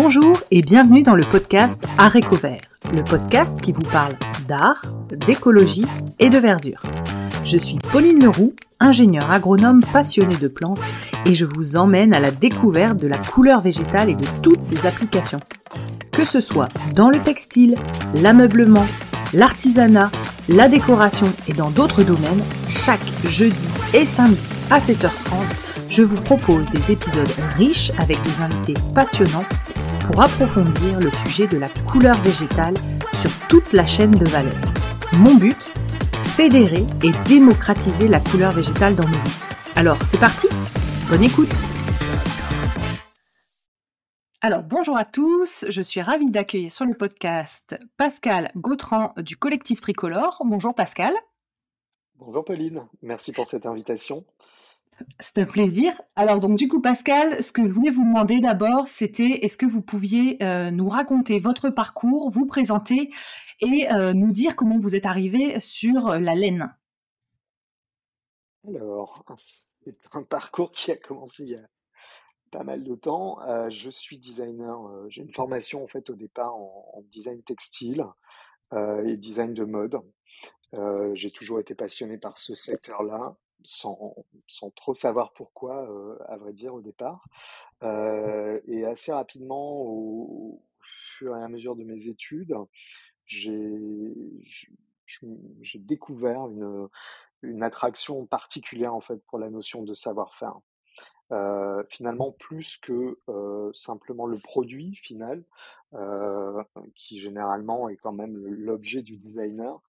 Bonjour et bienvenue dans le podcast Art Vert, le podcast qui vous parle d'art, d'écologie et de verdure. Je suis Pauline Leroux, ingénieure agronome passionnée de plantes et je vous emmène à la découverte de la couleur végétale et de toutes ses applications. Que ce soit dans le textile, l'ameublement, l'artisanat, la décoration et dans d'autres domaines, chaque jeudi et samedi à 7h30, je vous propose des épisodes riches avec des invités passionnants pour approfondir le sujet de la couleur végétale sur toute la chaîne de valeur. Mon but Fédérer et démocratiser la couleur végétale dans nos vies. Alors, c'est parti Bonne écoute alors, bonjour à tous, je suis ravie d'accueillir sur le podcast Pascal Gautran du collectif Tricolore. Bonjour Pascal. Bonjour Pauline, merci pour cette invitation. C'est un plaisir. Alors donc du coup Pascal, ce que je voulais vous demander d'abord, c'était est-ce que vous pouviez euh, nous raconter votre parcours, vous présenter et euh, nous dire comment vous êtes arrivé sur la laine? Alors, c'est un parcours qui a commencé il y a pas mal de temps. Euh, je suis designer. J'ai une formation en fait au départ en, design textile et design de mode. J'ai toujours été passionné par ce secteur-là sans, sans, trop savoir pourquoi, euh, à vrai dire, au départ. Euh, et assez rapidement, au, fur et à mesure de mes études, j'ai découvert une, une attraction particulière en fait pour la notion de savoir-faire. Euh, finalement, plus que euh, simplement le produit final, euh, qui généralement est quand même l'objet du designer,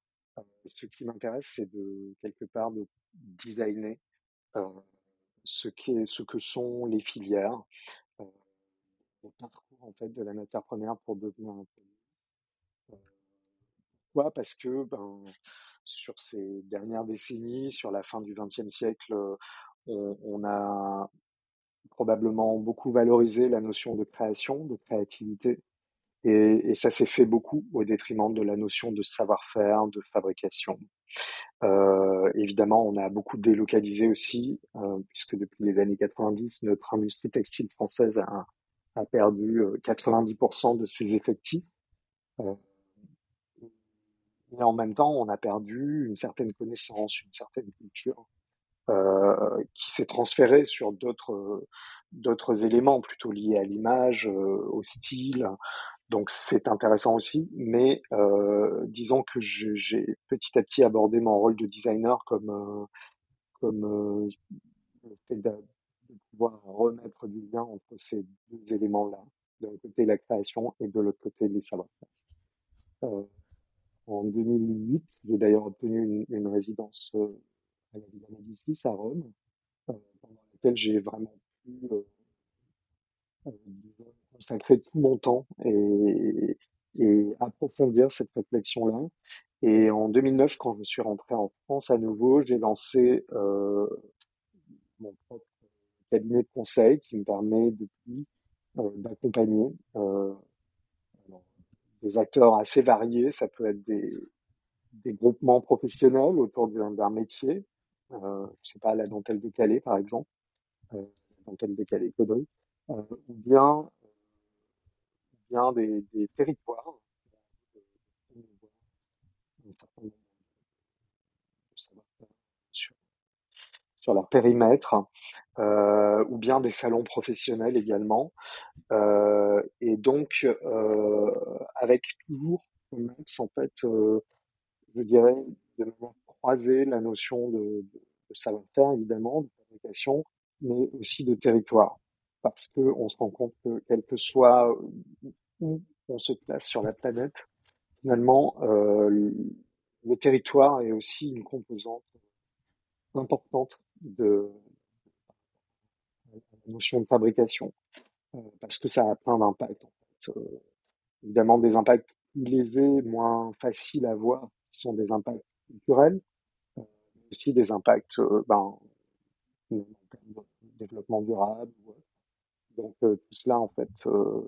ce qui m'intéresse, c'est de quelque part de designer ce, qui ce que sont les filières, le parcours en fait de la matière première pour devenir un. Pourquoi? Parce que ben, sur ces dernières décennies, sur la fin du XXe siècle, on, a probablement beaucoup valorisé la notion de création, de créativité, et ça s'est fait beaucoup au détriment de la notion de savoir-faire, de fabrication. Euh, évidemment, on a beaucoup délocalisé aussi, euh, puisque depuis les années 90, notre industrie textile française a, perdu 90% euh, de ses effectifs. Mais en même temps, on a perdu une certaine connaissance, une certaine culture qui s'est transférée sur d'autres d'autres éléments plutôt liés à l'image, au style, donc c'est intéressant aussi, mais euh, disons que j'ai petit à petit abordé mon rôle de designer comme euh, comme euh, le fait de, pouvoir remettre du lien entre ces deux éléments-là, d'un côté la création et de l'autre côté les savoir-faire. en 2008, j'ai d'ailleurs obtenu une, résidence à la Villa Médicis à Rome, pendant laquelle j'ai vraiment pu consacrer tout mon temps et, approfondir cette réflexion-là. Et en 2009, quand je suis rentré en France à nouveau, j'ai lancé euh, mon propre cabinet de conseil qui me permet depuis euh, d'accompagner euh, des acteurs assez variés. Ça peut être des, groupements professionnels autour d'un métier. Euh, je sais pas, la dentelle de Calais, par exemple, la dentelle de Calais, Caudry, ou bien bien des, des territoires sur, leur périmètre, euh, ou bien des salons professionnels également. Euh, et donc, euh, avec toujours en fait, je dirais, de croisée, la notion de savoir-faire, évidemment, de fabrication, mais aussi de territoire parce que on se rend compte que quel que soit où on se place sur la planète, finalement, euh, le territoire est aussi une composante importante de la notion de fabrication, euh, parce que ça a plein d'impacts. En fait. Euh, évidemment, des impacts légers, moins faciles à voir, qui sont des impacts culturels, mais aussi des impacts ben, en termes de développement durable, donc euh, tout cela en fait euh,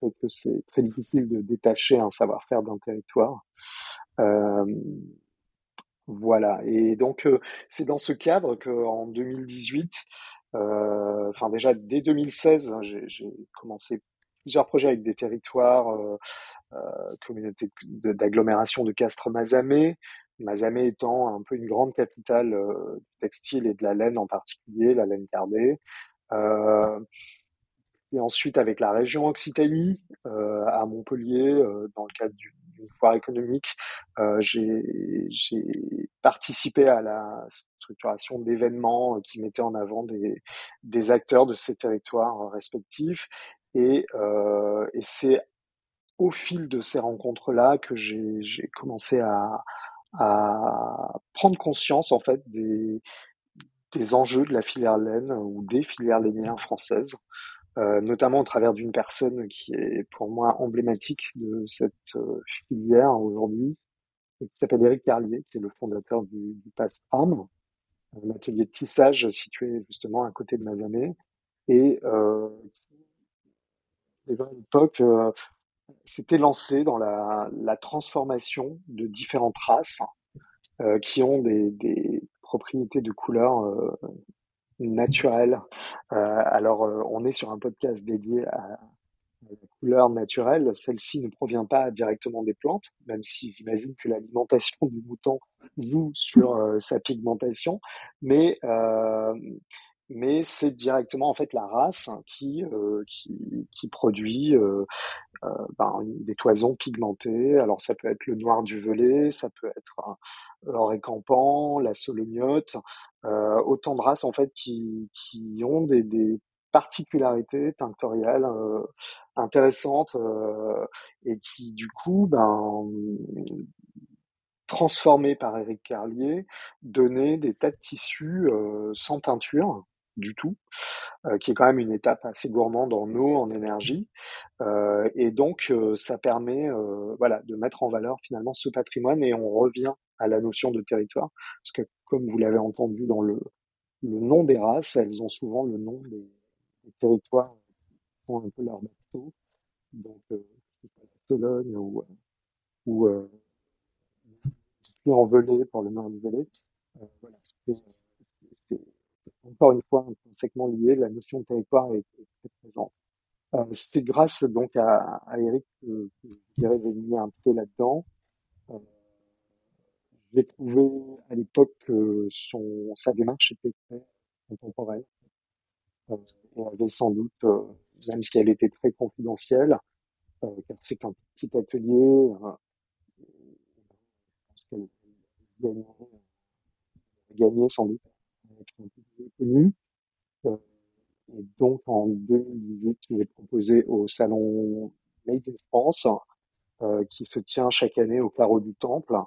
fait que c'est très difficile de détacher un savoir-faire d'un territoire. Euh, voilà. Et donc c'est dans ce cadre qu'en 2018, enfin déjà dès 2016, hein, j'ai commencé plusieurs projets avec des territoires, communautés d'agglomération de Castres-Mazamet, Mazamet étant un peu une grande capitale textile et de la laine en particulier, la laine cardée. Et ensuite avec la région Occitanie, à Montpellier, dans le cadre d'une foire économique, j'ai participé à la structuration d'événements qui mettaient en avant des, des acteurs de ces territoires respectifs. Et, et c'est au fil de ces rencontres-là que j'ai commencé à, à prendre conscience en fait des, des enjeux de la filière laine ou des filières lainières françaises, euh, notamment au travers d'une personne qui est pour moi emblématique de cette euh, filière aujourd'hui, qui s'appelle Éric Carlier, qui est le fondateur du, du Pastram, un atelier de tissage situé justement à côté de Mazamet, et euh, qui, à l'époque, euh, s'était lancé dans la, la, transformation de différentes races euh, qui ont des, des, propriétés de couleur naturelles. Euh, alors, euh, on est sur un podcast dédié à, la couleur naturelle. Celle-ci ne provient pas directement des plantes, même si j'imagine que l'alimentation du mouton joue sur euh, sa pigmentation, mais mais c'est directement en fait la race qui qui, produit ben, des toisons pigmentées. Alors ça peut être le noir du velay, ça peut être l'or campant, la solognote, autant de races en fait qui qui ont des, des particularités tinctoriales intéressantes et qui du coup ben transformées par Éric Carlier, donnaient des tas de tissus sans teinture du tout, euh, qui est quand même une étape assez gourmande en eau, en énergie. Euh, et donc, euh, ça permet voilà, de mettre en valeur finalement ce patrimoine et on revient à la notion de territoire, parce que comme vous l'avez entendu dans le, le nom des races, elles ont souvent le nom des, territoires qui sont un peu leur bateau, donc Sologne ou, ou en velay pour le nord du velay. voilà, encore une fois intrinsèquement lié, la notion de territoire est, très présente. Euh, c'est grâce donc à, à Eric que, que j'ai mis un pied là-dedans. Euh, j'ai trouvé à l'époque que son, sa démarche était très contemporaine euh, avait sans doute, euh, même si elle était très confidentielle, euh, car c'est un petit atelier, euh, je pense qu'elle gagné sans doute un peu connu. Euh, et donc en 2018, j'ai proposé au salon Made in France, euh, qui se tient chaque année au carreau du Temple, euh,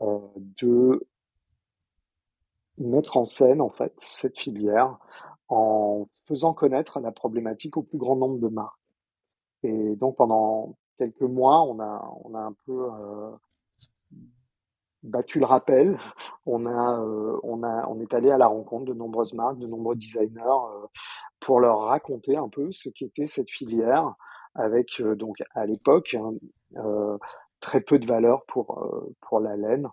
de mettre en scène en fait cette filière en faisant connaître la problématique au plus grand nombre de marques. Et donc pendant quelques mois, on a on a un peu euh, battu le rappel. On a, euh, on a, on est allé à la rencontre de nombreuses marques, de nombreux designers euh, pour leur raconter un peu ce qu'était cette filière, avec euh, donc à l'époque hein, très peu de valeur pour pour la laine,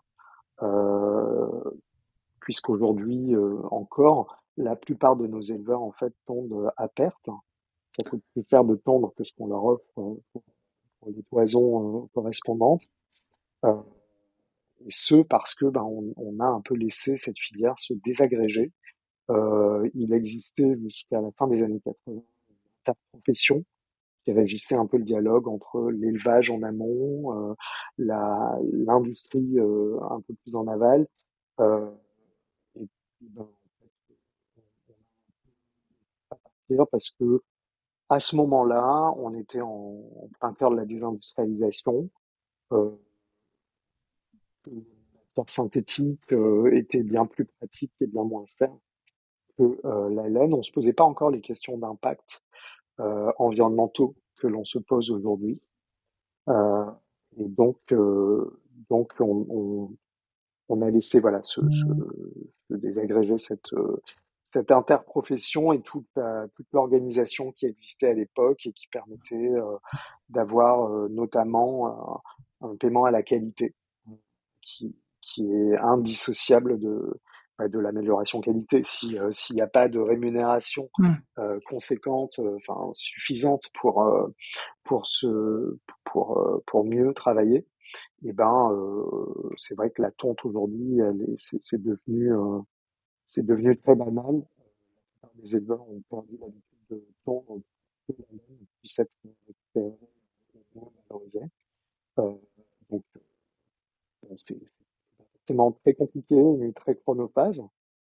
puisqu'aujourd'hui encore la plupart de nos éleveurs en fait tondent à perte. Ça coûte plus cher de tondre que ce qu'on leur offre pour, les toisons correspondantes. Euh, et ce parce que ben, on, on, a un peu laissé cette filière se désagréger. Euh, il existait jusqu'à la fin des années 80 une profession qui régissait un peu le dialogue entre l'élevage en amont, euh, l'industrie euh, un peu plus en aval. Euh, ben, parce que à ce moment-là, on était en, plein cœur de la désindustrialisation. Euh, matière synthétique euh, était bien plus pratique et bien moins cher que la laine. On se posait pas encore les questions d'impact environnementaux que l'on se pose aujourd'hui. et donc, donc on, on, on, a laissé voilà se, se, se désagréger cette cette interprofession et toute, toute l'organisation qui existait à l'époque et qui permettait d'avoir notamment un paiement à la qualité qui, qui est indissociable de, de l'amélioration qualité. Si s'il n'y a pas de rémunération mmh. conséquente, enfin suffisante pour pour se pour pour mieux travailler, et eh ben c'est vrai que la tonte aujourd'hui, c'est devenu c'est devenu très banal. Les éleveurs ont perdu l'habitude de tondre que la laine puisse être récupérée et valorisée. Euh, donc, c'est vraiment très compliqué, et très chronophage,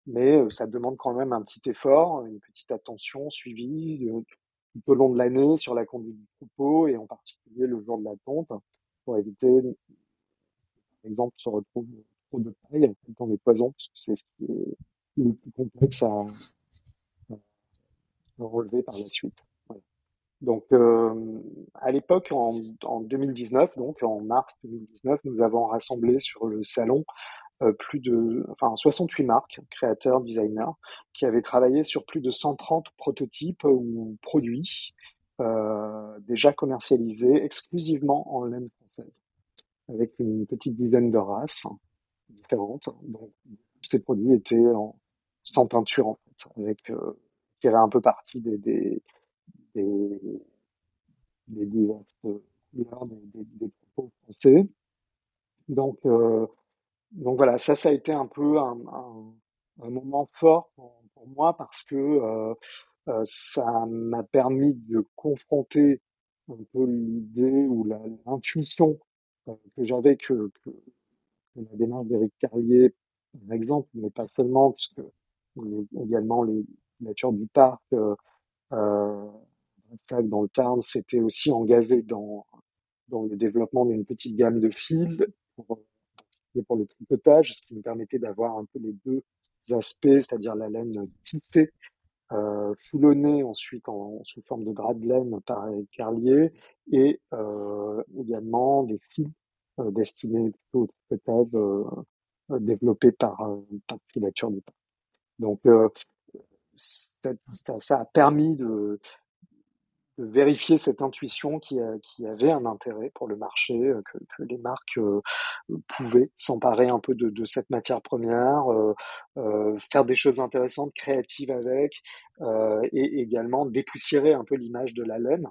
mais euh, ça demande quand même un petit effort, une petite attention suivie tout au long de l'année sur la conduite du troupeau et en particulier le jour de la tonte pour éviter, par exemple, se retrouve trop de paille dans les poisons, parce que c'est ce qui est le plus complexe à, à relever par la suite. Donc, euh, à l'époque, en, en, 2019, donc en mars 2019, nous avons rassemblé sur le salon euh, plus de, enfin, 68 marques, créateurs, designers, qui avaient travaillé sur plus de 130 prototypes ou produits euh, déjà commercialisés exclusivement en laine française, avec une petite dizaine de races différentes. Donc, ces produits étaient en, sans teinture en fait, avec euh, un peu parti des, des des, des diverses couleurs des, des, propos français. Donc, euh, donc voilà, ça, ça a été un peu un, un, moment fort pour, moi parce que euh, euh, ça m'a permis de confronter un peu l'idée ou l'intuition euh, que j'avais que, que, que, la démarche d'Éric Carlier, par exemple, mais pas seulement, puisque également les natures du parc, euh, euh dans le Tarn s'était aussi engagé dans, le développement d'une petite gamme de fils pour, pour le tricotage, ce qui nous permettait d'avoir un peu les deux aspects, c'est-à-dire la laine tissée, euh, foulonnée ensuite en, sous forme de drap de laine par Carlier, et euh, également des fils euh, destinés au tricotage euh, euh développés par, euh, par filature du pain. Donc, euh, ça, a permis de, vérifier cette intuition qui, avait un intérêt pour le marché, euh, que, les marques euh, pouvaient s'emparer un peu de, cette matière première, euh, faire des choses intéressantes, créatives avec, et également dépoussiérer un peu l'image de la laine.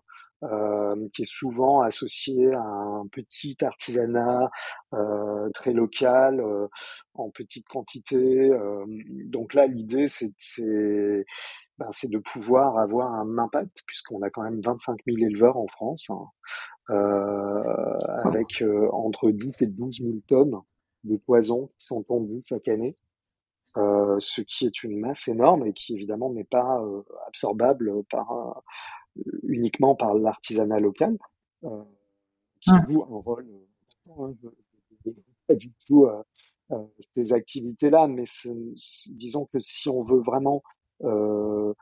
Euh, qui est souvent associée à un petit artisanat euh, très local, en petite quantité. donc là, l'idée, c'est ben, de pouvoir avoir un impact, puisqu'on a quand même 25 000 éleveurs en France, hein, euh, avec euh, entre 10 et 12 000 tonnes de poisons qui sont tondus chaque année, euh, ce qui est une masse énorme et qui évidemment n'est pas euh, absorbable par uniquement par l'artisanat local, qui joue un rôle hein, pas du tout ces activités-là, mais disons que si on veut vraiment euh,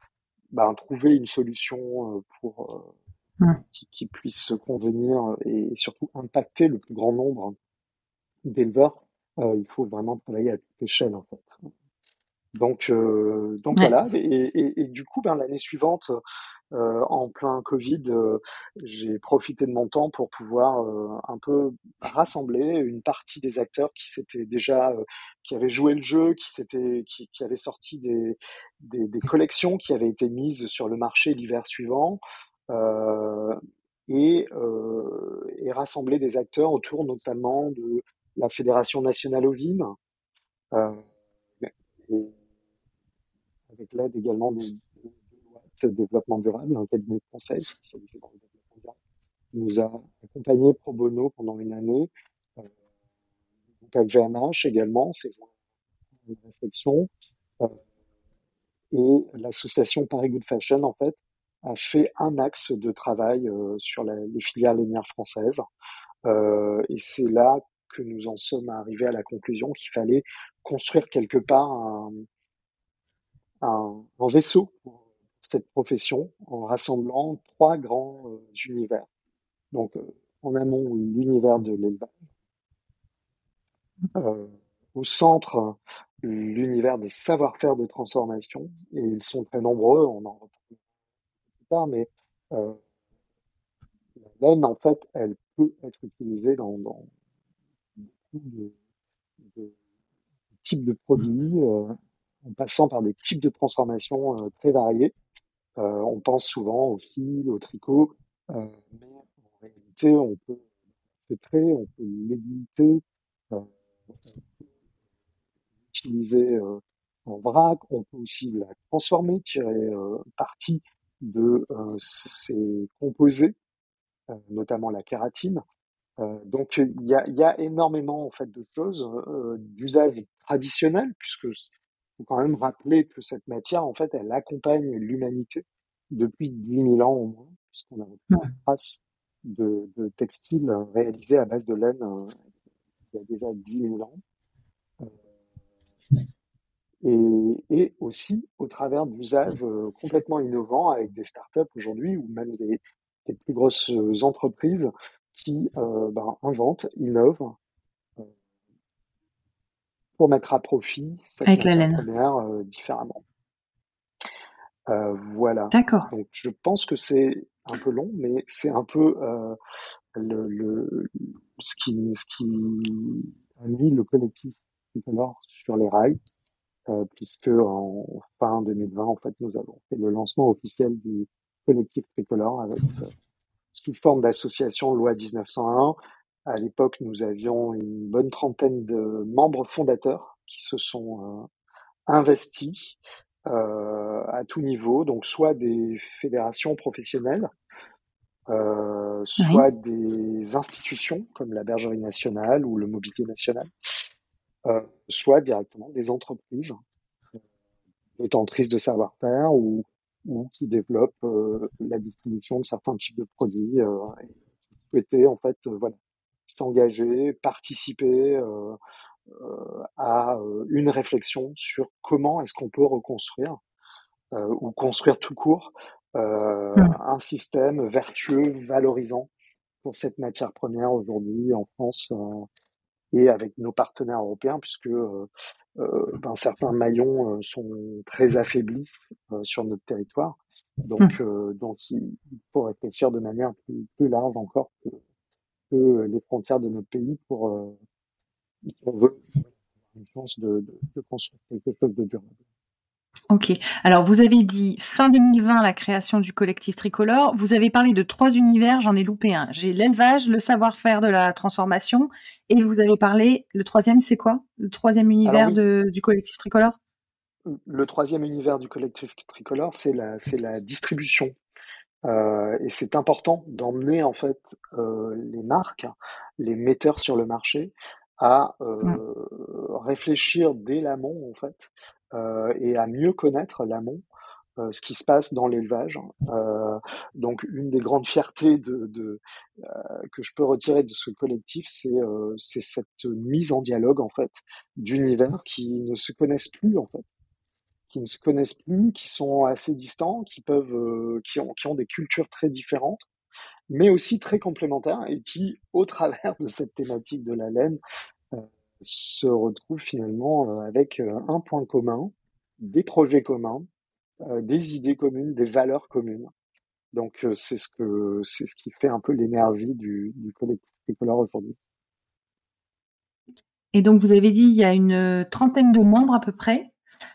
bah, trouver une solution euh, pour euh, qui, qui, puisse convenir et surtout impacter le plus grand nombre d'éleveurs, il faut vraiment travailler à toute échelle en fait. Donc, euh, donc voilà. Et, et, et, du coup, ben, l'année suivante, euh, en plein Covid, euh, j'ai profité de mon temps pour pouvoir euh, un peu rassembler une partie des acteurs qui s'étaient déjà, euh, qui avaient joué le jeu, qui s'étaient, qui, qui, avaient sorti des, des, des, collections qui avaient été mises sur le marché l'hiver suivant. et, et rassembler des acteurs autour notamment de la Fédération nationale ovine, avec l'aide également de, de, développement durable, un cabinet de conseil spécialisé dans le développement durable, nous a accompagnés pro bono pendant une année. Euh, groupe également, c'est une réflexion. Euh, et l'association Paris Good Fashion, en fait, a fait un axe de travail euh, sur les filières lainières françaises. Euh, et c'est là que nous en sommes arrivés à la conclusion qu'il fallait construire quelque part un, un, vaisseau pour cette profession en rassemblant trois grands euh, univers. Donc, euh, en amont, l'univers de l'élevage. Euh, au centre, l'univers des savoir-faire de transformation. Et ils sont très nombreux, on en retrouve plus tard, mais la laine, en fait, elle peut être utilisée dans, beaucoup de, types de produits, en passant par des types de transformation très variés. On pense souvent au fil, au tricot, mais en réalité, on peut très, on peut l'éviter, l'utiliser en vrac, on peut aussi la transformer, tirer parti de ses composés, notamment la kératine. donc il y a, y a, énormément en fait de choses d'usage traditionnel, puisque faut quand même rappeler que cette matière en fait elle accompagne l'humanité depuis 10 000 ans au moins, puisqu'on a retrouvé une trace de, de textiles réalisés à base de laine il y a déjà 10 000 ans. Et, et aussi au travers d'usages euh, complètement innovants avec des startups aujourd'hui ou même des, des, plus grosses entreprises qui euh, ben, inventent, innovent euh, pour mettre à profit cette avec la laine. première euh, différemment. Euh, voilà. D'accord. Donc je pense que c'est un peu long, mais c'est un peu le, le, ce qui ce qui a mis le collectif tricolore sur les rails euh, puisque en fin 2020, en fait, nous avons fait le lancement officiel du collectif tricolore avec euh, sous forme d'association loi 1901. À l'époque, nous avions une bonne trentaine de membres fondateurs qui se sont euh, investis euh, à tout niveau, donc soit des fédérations professionnelles, euh, soit des institutions comme la Bergerie nationale ou le Mobilier national, euh, soit directement des entreprises euh, détentrices de savoir-faire ou, ou qui développent euh, la distribution de certains types de produits et qui souhaitaient en fait voilà s'engager, participer à une réflexion sur comment est-ce qu'on peut reconstruire ou construire tout court euh, mmh. un système vertueux, valorisant pour cette matière première aujourd'hui en France et avec nos partenaires européens, puisque euh, euh, ben, certains maillons euh, sont très affaiblis sur notre territoire. Donc, mmh. donc il faut réfléchir de manière plus, plus large encore que, que, les frontières de notre pays pour, si on veut, une chance de, de, de construire quelque chose de durable. Ok. Alors, vous avez dit fin 2020 la création du collectif tricolore. Vous avez parlé de trois univers, j'en ai loupé un. J'ai l'élevage, le savoir-faire de la transformation, et vous avez parlé. Le troisième, c'est quoi? Le troisième univers de, du collectif tricolore? Le troisième univers du collectif tricolore, c'est la, c'est la distribution. Euh, et c'est important d'emmener en fait euh, les marques, les metteurs sur le marché, à euh, réfléchir dès l'amont en fait euh, et à mieux connaître l'amont, euh, ce qui se passe dans l'élevage. Euh, donc une des grandes fiertés de, de que je peux retirer de ce collectif, c'est c'est cette mise en dialogue en fait d'univers qui ne se connaissent plus en fait qui ne se connaissent plus, qui sont assez distants, qui peuvent, qui ont, qui ont des cultures très différentes, mais aussi très complémentaires et qui, au travers de cette thématique de la laine, se retrouvent finalement euh, avec euh, un point commun, des projets communs, euh, des idées communes, des valeurs communes. Donc c'est ce que c'est ce qui fait un peu l'énergie du, du collectif tricolore aujourd'hui. Et donc vous avez dit il y a une trentaine de membres à peu près.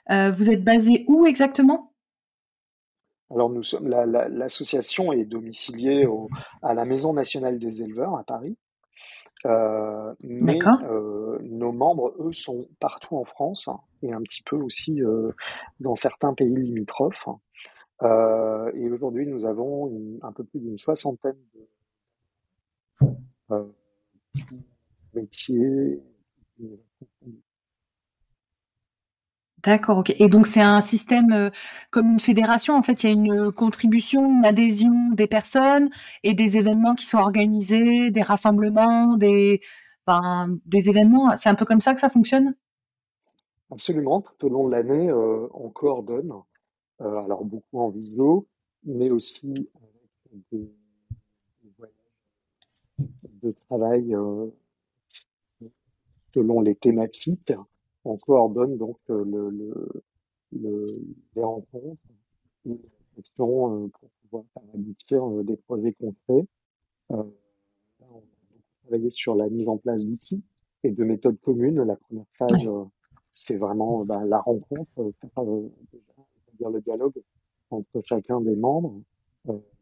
Vous êtes basé où exactement? Alors nous sommes l'association est domiciliée au, à la Maison nationale des éleveurs à Paris. Euh, mais euh, nos membres, eux, sont partout en France et un petit peu aussi euh, dans certains pays limitrophes. Euh, et aujourd'hui, nous avons une, un peu plus d'une soixantaine de euh, métiers. D'accord, ok. Et donc c'est un système euh, comme une fédération. En fait, il y a une contribution, une adhésion des personnes et des événements qui sont organisés, des rassemblements, des, des événements. C'est un peu comme ça que ça fonctionne? Absolument. Tout au long de l'année, euh, on coordonne. Euh, alors beaucoup en visio, mais aussi avec des, voyages de travail selon les thématiques on coordonne donc euh, le, le, les rencontres et les réflexions euh, pour pouvoir faire aboutir euh, des projets concrets. on a travaillé sur la mise en place d'outils et de méthodes communes. La première phase c'est vraiment bah, la rencontre, dire le dialogue entre chacun des membres,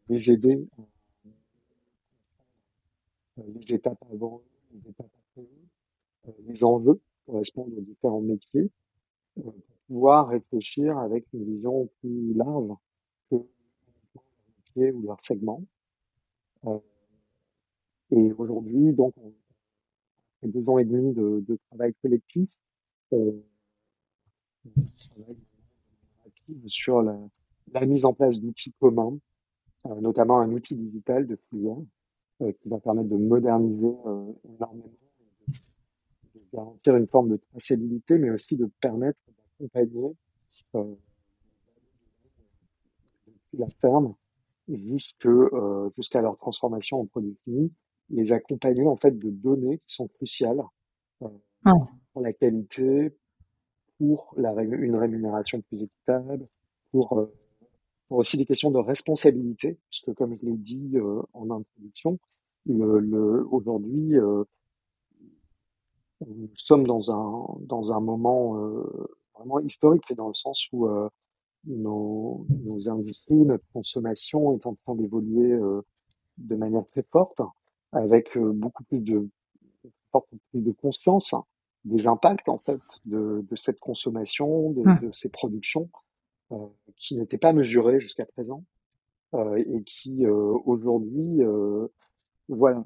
les aider les étapes avant, les étapes après, les enjeux correspondent aux différents métiers, pour pouvoir réfléchir avec une vision plus large que leur métier ou leur segment. Et aujourd'hui, donc, après deux ans et demi de, de travail collectif, on, sur la, la, mise en place d'outils communs, euh, notamment un outil digital de filière euh, qui va permettre de moderniser euh, énormément, garantir une forme de traçabilité, mais aussi de permettre d'accompagner euh, la ferme euh, jusqu'à leur transformation en produit fini les accompagner en fait de données qui sont cruciales euh, pour la qualité, pour la, une rémunération plus équitable, pour, euh, pour, aussi des questions de responsabilité, puisque comme je l'ai dit euh, en introduction, le, le, aujourd'hui euh, nous sommes dans un dans un moment vraiment historique dans le sens où nos, nos industries, notre consommation est en train d'évoluer de manière très forte avec beaucoup plus de, plus de conscience des impacts en fait de, de cette consommation, de, mmh. de ces productions euh, qui n'étaient pas mesurées jusqu'à présent euh, et qui aujourd'hui voilà.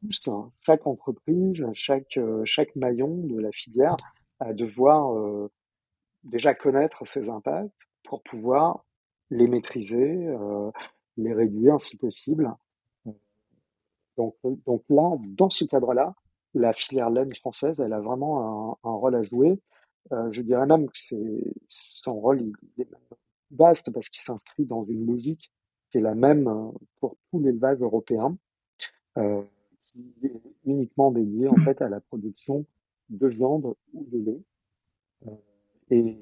Poussent hein, chaque entreprise, chaque chaque maillon de la filière à devoir déjà connaître ces impacts pour pouvoir les maîtriser, les réduire si possible. Donc, donc là, dans ce cadre-là, la filière laine française, elle a vraiment un, un rôle à jouer. Euh, je dirais même que c'est son rôle il, est vaste parce qu'il s'inscrit dans une logique qui est la même euh, pour tout l'élevage européen, euh, qui est uniquement dédié en fait à la production de viande ou de lait, euh, et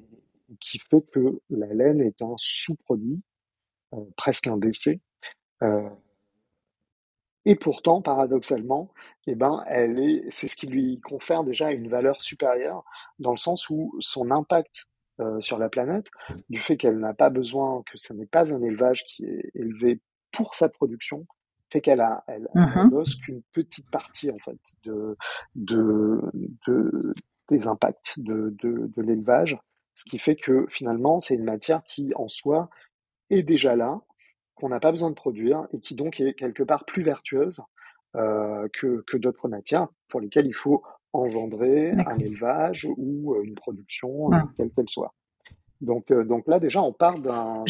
qui fait que la laine est un sous-produit, euh, presque un déchet, et pourtant, paradoxalement, eh ben, elle est, c'est ce qui lui confère déjà une valeur supérieure, dans le sens où son impact sur la planète, du fait qu'elle n'a pas besoin, que ce n'est pas un élevage qui est élevé pour sa production, fait qu'elle a, elle, mmh qu'une petite partie en fait de, de, de des impacts de, de, de l'élevage, ce qui fait que finalement c'est une matière qui en soi est déjà là, qu'on n'a pas besoin de produire et qui donc est quelque part plus vertueuse euh, que, que d'autres matières pour lesquelles il faut engendrer un élevage ou euh, une production, euh, quelle qu'elle soit. Donc, euh, donc là, déjà, on part d'un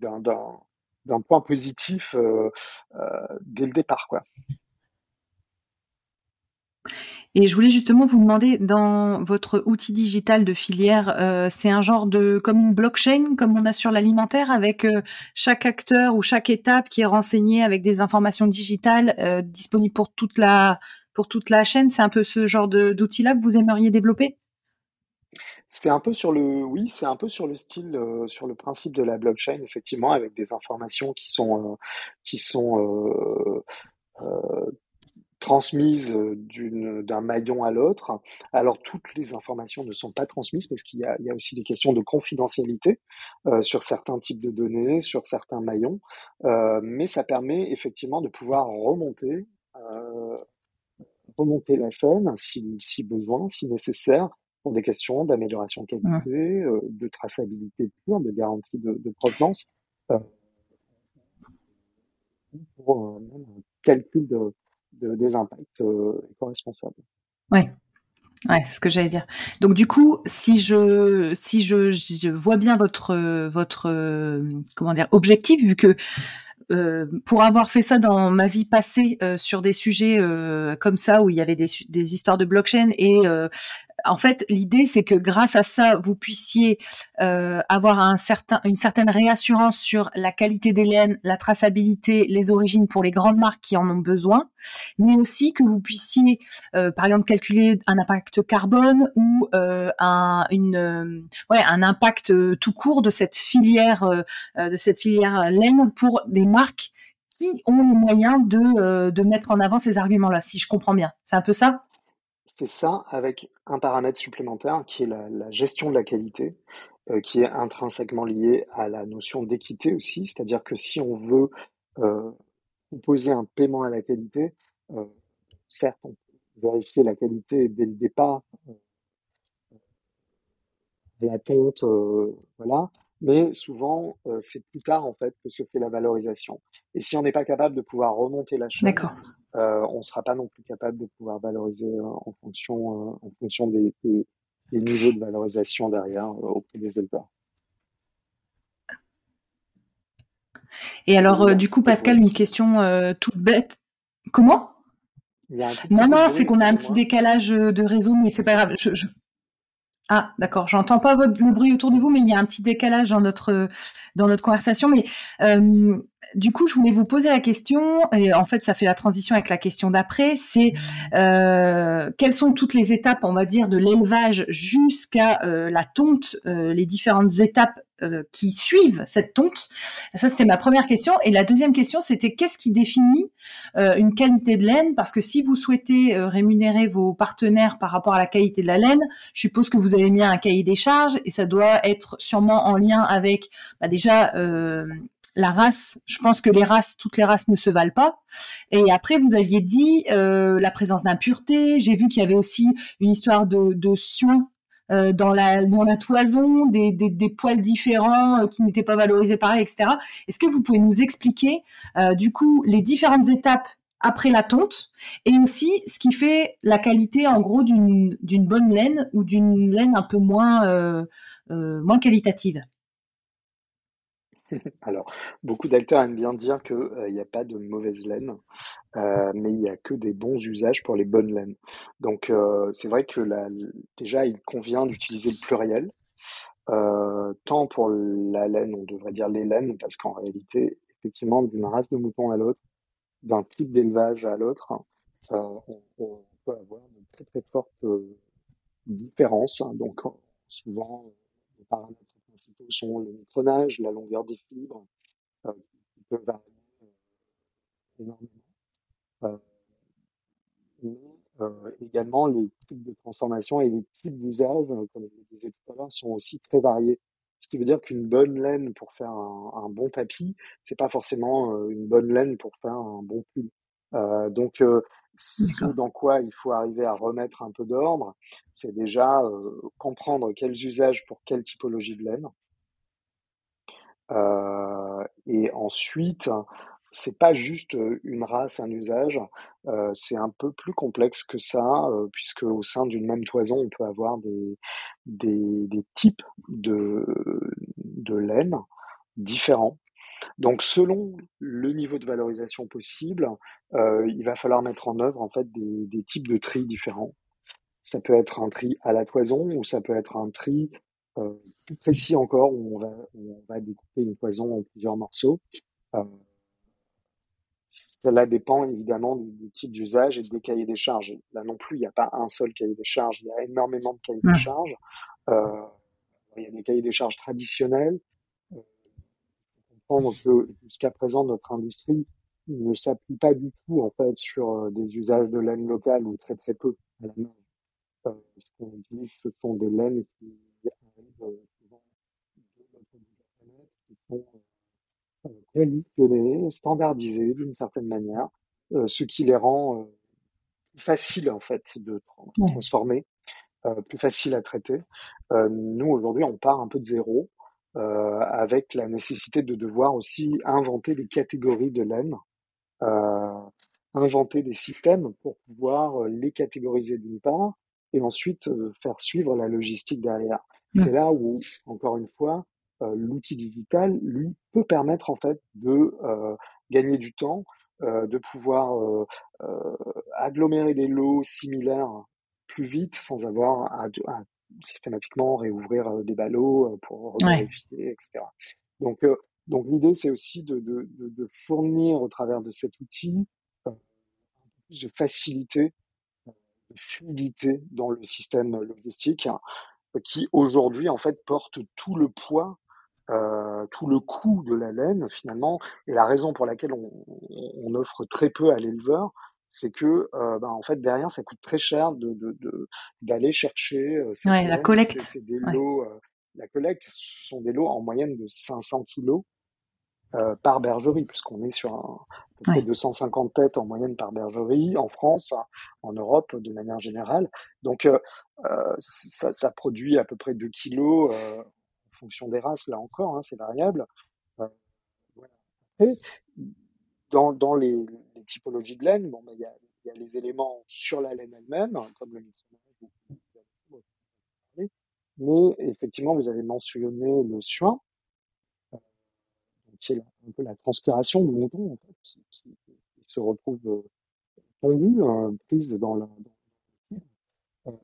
d'un d'un point positif euh, dès le départ, quoi. Et je voulais justement vous demander, dans votre outil digital de filière, euh, c'est un genre de comme une blockchain, comme on a sur l'alimentaire, avec euh, chaque acteur ou chaque étape qui est renseignée avec des informations digitales euh, disponibles pour toute la pour toute la chaîne. C'est un peu ce genre d'outil-là que vous aimeriez développer? C'est un peu sur le, oui, c'est un peu sur le style, euh, sur le principe de la blockchain, effectivement, avec des informations qui sont, euh, qui sont euh, transmises euh, d'un maillon à l'autre. Alors toutes les informations ne sont pas transmises parce qu'il y y a aussi des questions de confidentialité euh, sur certains types de données, sur certains maillons, euh, mais ça permet effectivement de pouvoir remonter, euh, remonter la chaîne si, si besoin, si nécessaire, pour des questions d'amélioration de qualité, euh, de traçabilité pure, de garantie de, de provenance, euh, pour un calcul de de, des impacts euh, éco-responsables. Ouais. Ouais, c'est ce que j'allais dire. Donc du coup, si je si je, je vois bien votre votre comment dire objectif, vu que euh, pour avoir fait ça dans ma vie passée euh, sur des sujets euh, comme ça où il y avait des, des histoires de blockchain et en fait, l'idée, c'est que grâce à ça, vous puissiez euh, avoir un certain, une certaine réassurance sur la qualité des laines, la traçabilité, les origines pour les grandes marques qui en ont besoin, mais aussi que vous puissiez, euh, par exemple, calculer un impact carbone ou euh, un, euh, ouais, un impact euh, tout court de cette filière, de cette filière laine pour des marques qui ont les moyens de, de mettre en avant ces arguments-là, si je comprends bien. C'est un peu ça? C'est ça avec un paramètre supplémentaire qui est la, gestion de la qualité, euh, qui est intrinsèquement lié à la notion d'équité aussi. C'est-à-dire que si on veut euh, un paiement à la qualité, euh, certes, on peut vérifier la qualité dès le départ, l'attente, voilà, mais souvent c'est plus tard en fait que se fait la valorisation. Et si on n'est pas capable de pouvoir remonter la chaîne, euh, on ne sera pas non plus capable de pouvoir valoriser euh, en fonction, euh, en fonction des, niveaux de valorisation derrière auprès des éleveurs. Et alors, du coup, Pascal, une question toute bête. Comment? Non, non, c'est qu'on a un petit décalage de réseau, mais c'est pas grave. Ah, d'accord. J'entends pas votre, le bruit autour de vous, mais il y a un petit décalage dans notre dans notre conversation. Mais euh, du coup, je voulais vous poser la question, et en fait, ça fait la transition avec la question d'après. C'est euh, quelles sont toutes les étapes, on va dire, de l'élevage jusqu'à euh, la tonte, les différentes étapes euh, qui suivent cette tonte? Ça, c'était ma première question. Et la deuxième question, c'était qu'est-ce qui définit euh, une qualité de laine? Parce que si vous souhaitez euh, rémunérer vos partenaires par rapport à la qualité de la laine, je suppose que vous avez mis un cahier des charges et ça doit être sûrement en lien avec bah, déjà la race, je pense que les races, toutes les races ne se valent pas. Et après, vous aviez dit la présence d'impureté. J'ai vu qu'il y avait aussi une histoire de, de euh, dans, la, toison, des, poils différents euh, qui n'étaient pas valorisés pareil, etc. Est-ce que vous pouvez nous expliquer, euh, du coup, les différentes étapes après la tonte et aussi ce qui fait la qualité, en gros, d'une bonne laine ou d'une laine un peu moins qualitative? Alors, beaucoup d'acteurs aiment bien dire qu'il n'y euh, a pas de mauvaise laine, euh, mais il n'y a que des bons usages pour les bonnes laines. Donc, euh, c'est vrai que déjà, il convient d'utiliser le pluriel. tant pour la laine, on devrait dire les laines, parce qu'en réalité, effectivement, d'une race de mouton à l'autre, d'un type d'élevage à l'autre, on, peut avoir de très très fortes différences. Donc, souvent, paramètres sont le métronage, la longueur des fibres, euh, qui peuvent varier euh, énormément. Euh, également, les types de transformation et les types d'usage, comme je le disais tout à l'heure, sont aussi très variés. Ce qui veut dire qu'une bonne laine pour faire un, bon tapis, c'est pas forcément une bonne laine pour faire un bon pull. Donc, ce dans quoi il faut arriver à remettre un peu d'ordre, c'est déjà comprendre quels usages pour quelle typologie de laine, euh, et ensuite, c'est pas juste une race, un usage, euh, c'est un peu plus complexe que ça, puisque au sein d'une même toison, on peut avoir des, des, des types de, de laine différents. Donc, selon le niveau de valorisation possible, euh, il va falloir mettre en œuvre en fait des, des types de tri différents. Ça peut être un tri à la toison ou ça peut être un tri euh, plus précis encore, où on va, on va découper une poison en plusieurs morceaux. Euh, cela dépend évidemment du, type d'usage et des cahiers des charges. Là non plus, il n'y a pas un seul cahier des charges, il y a énormément de cahiers des charges. Euh, il y a des cahiers des charges traditionnels. Comprendre que jusqu'à présent, notre industrie ne s'appuie pas du tout en fait sur des usages de laine locale ou très très peu à la main. ce qu'on utilise, ce sont des laines qui conditionnés, standardisés d'une certaine manière, euh, ce qui les rend euh, plus faciles en fait de transformer, euh, plus faciles à traiter. nous aujourd'hui, on part un peu de zéro. Avec la nécessité de devoir aussi inventer des catégories de laine, inventer des systèmes pour pouvoir les catégoriser d'une part, et ensuite faire suivre la logistique derrière. C'est là où, encore une fois, euh, l'outil digital, lui, peut permettre en fait de euh, gagner du temps, euh, de pouvoir agglomérer des lots similaires plus vite sans avoir à, systématiquement réouvrir des ballots pour vérifier, etc. Donc, donc l'idée, c'est aussi de, de, de, fournir au travers de cet outil de facilité, de fluidité dans le système logistique qui aujourd'hui en fait porte tout le poids, euh, tout le coût de la laine finalement, et la raison pour laquelle on, on offre très peu à l'éleveur, c'est que ben, en fait derrière ça coûte très cher de d'aller de, chercher ouais, la collecte. C'est des lots, la collecte, ce sont des lots en moyenne de 500 kilos euh, par bergerie, puisqu'on est sur un, à peu 250 têtes en moyenne par bergerie en France, en Europe de manière générale. Donc euh, euh, ça, ça, produit à peu près 2 kilos en fonction des races, là encore, hein, c'est variable. Voilà. Et dans, dans les, typologies de laine, bon, ben, il y, a, les éléments sur la laine elle-même, comme le mais effectivement, vous avez mentionné le suin, euh, qui est un peu la transpiration du mouton, en fait, qui, se retrouve euh, tondue, hein, prise dans la. Dans euh,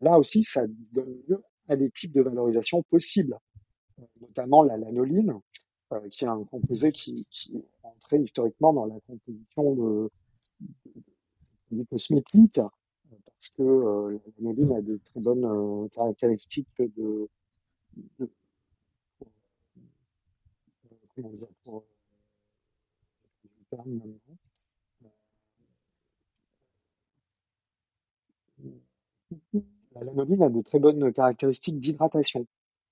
là aussi, ça donne lieu à des types de valorisation possibles, notamment la lanoline, qui est un composé qui est entré historiquement dans la composition de, de, du cosmétique parce que euh, a de très bonnes euh, caractéristiques de, de comment dire pour la lanoline a de très bonnes caractéristiques d'hydratation.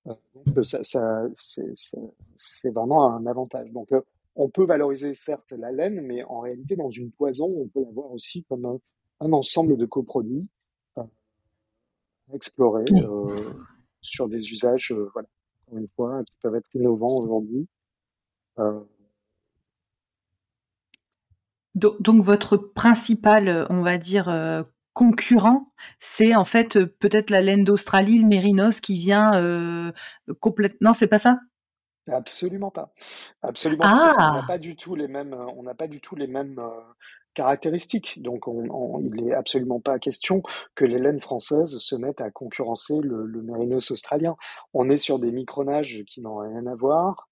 Euh, donc ça, ça c'est vraiment un avantage. Donc on peut valoriser certes la laine, mais en réalité dans une poison, on peut la voir aussi comme un, un ensemble de coproduits à explorer euh, sur des usages, euh, voilà, encore une fois, qui peuvent être innovants aujourd'hui. Euh. Donc, votre principal, on va dire, concurrent, c'est en fait peut-être la laine d'Australie, le mérinos, qui vient euh, complètement. Non, c'est pas ça? Absolument pas. Absolument pas. On n'a ah! pas du tout les mêmes. On n'a pas du tout les mêmes caractéristiques. Donc, on, il n'est absolument pas question que les laines françaises se mettent à concurrencer le, le mérinos australien. On est sur des micronages qui n'ont rien à voir.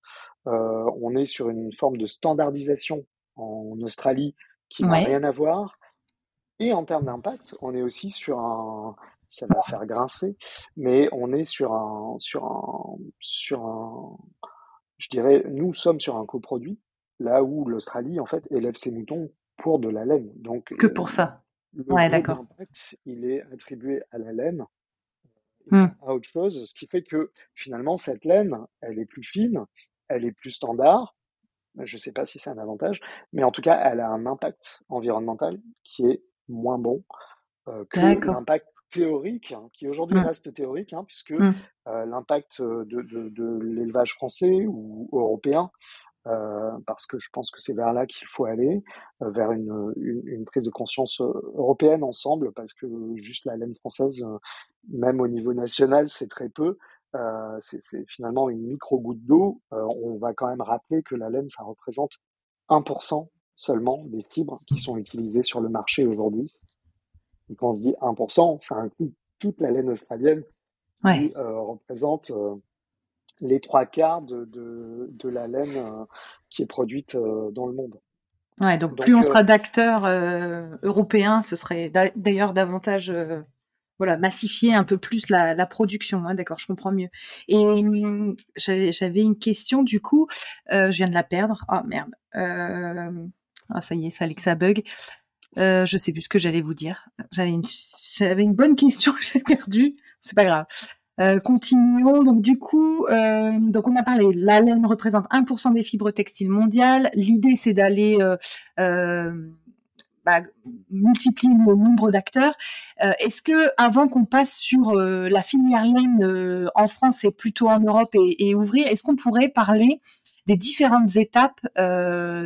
Euh, on est sur une forme de standardisation en Australie qui n'a rien à voir. Et en termes d'impact, on est aussi sur un, ça va faire grincer, mais on est sur un, sur un, sur un, je dirais, nous sommes sur un coproduit, là où l'Australie, en fait, élève ses moutons pour de la laine. Donc, que pour ça. Le ouais, d'accord. il est attribué à la laine, mmh. à autre chose, ce qui fait que finalement cette laine, elle est plus fine, elle est plus standard. Je ne sais pas si c'est un avantage, mais en tout cas, elle a un impact environnemental qui est moins bon euh, que l'impact théorique, hein, qui aujourd'hui mmh. reste théorique, hein, puisque mmh. euh, l'impact de, de, de l'élevage français ou européen euh, parce que je pense que c'est vers là qu'il faut aller, euh, vers une, une, une, prise de conscience euh, européenne ensemble, parce que juste la laine française, même au niveau national, c'est très peu. Euh, c'est finalement une micro-goutte d'eau. on va quand même rappeler que la laine, ça représente 1% seulement des fibres qui sont utilisées sur le marché aujourd'hui. Et quand on se dit 1%, ça inclut toute la laine australienne qui représente les trois quarts de, de, de la laine euh, qui est produite euh, dans le monde. Ouais, donc, plus on euh, sera d'acteurs européens, ce serait d'ailleurs davantage voilà, massifier un peu plus la, la production. Hein, D'accord, je comprends mieux. Et j'avais une question du coup, je viens de la perdre. Oh merde. ah ça y est, ça ça bug. Euh, je sais plus ce que j'allais vous dire. J'avais une, une bonne question que j'ai perdue. C'est pas grave. Euh, continuons. Donc du coup, euh, donc on a parlé. La laine représente 1% des fibres textiles mondiales. L'idée, c'est d'aller euh, euh bah, multiplier le nombre d'acteurs. Euh, est-ce que avant qu'on passe sur la filière laine en France et plutôt en Europe et, et ouvrir, est-ce qu'on pourrait parler des différentes étapes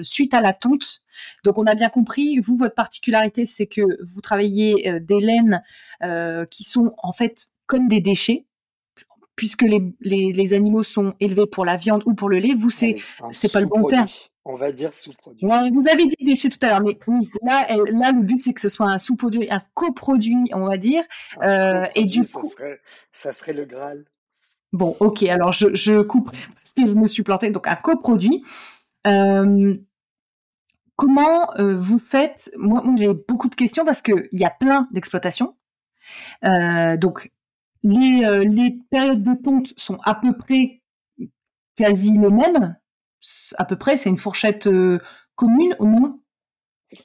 suite à la tonte. Donc on a bien compris, vous, votre particularité, c'est que vous travaillez des laines qui sont en fait comme des déchets puisque les, les, animaux sont élevés pour la viande ou pour le lait, vous, c'est c'est pas le bon terme. On va dire sous-produit. vous avez dit déchets tout à l'heure, mais oui, là, là, le but, c'est que ce soit un sous-produit, un coproduit, on va dire. Euh, et du coup. Ça serait, ça serait, le Graal. Bon, ok, alors je, je coupe parce que je me suis planté. Donc, un coproduit. Euh, comment euh, vous faites Moi, j'ai beaucoup de questions parce qu'il y a plein d'exploitations. Donc, les, les périodes de ponte sont à peu près quasi les mêmes. À peu près, c'est une fourchette euh, commune au moins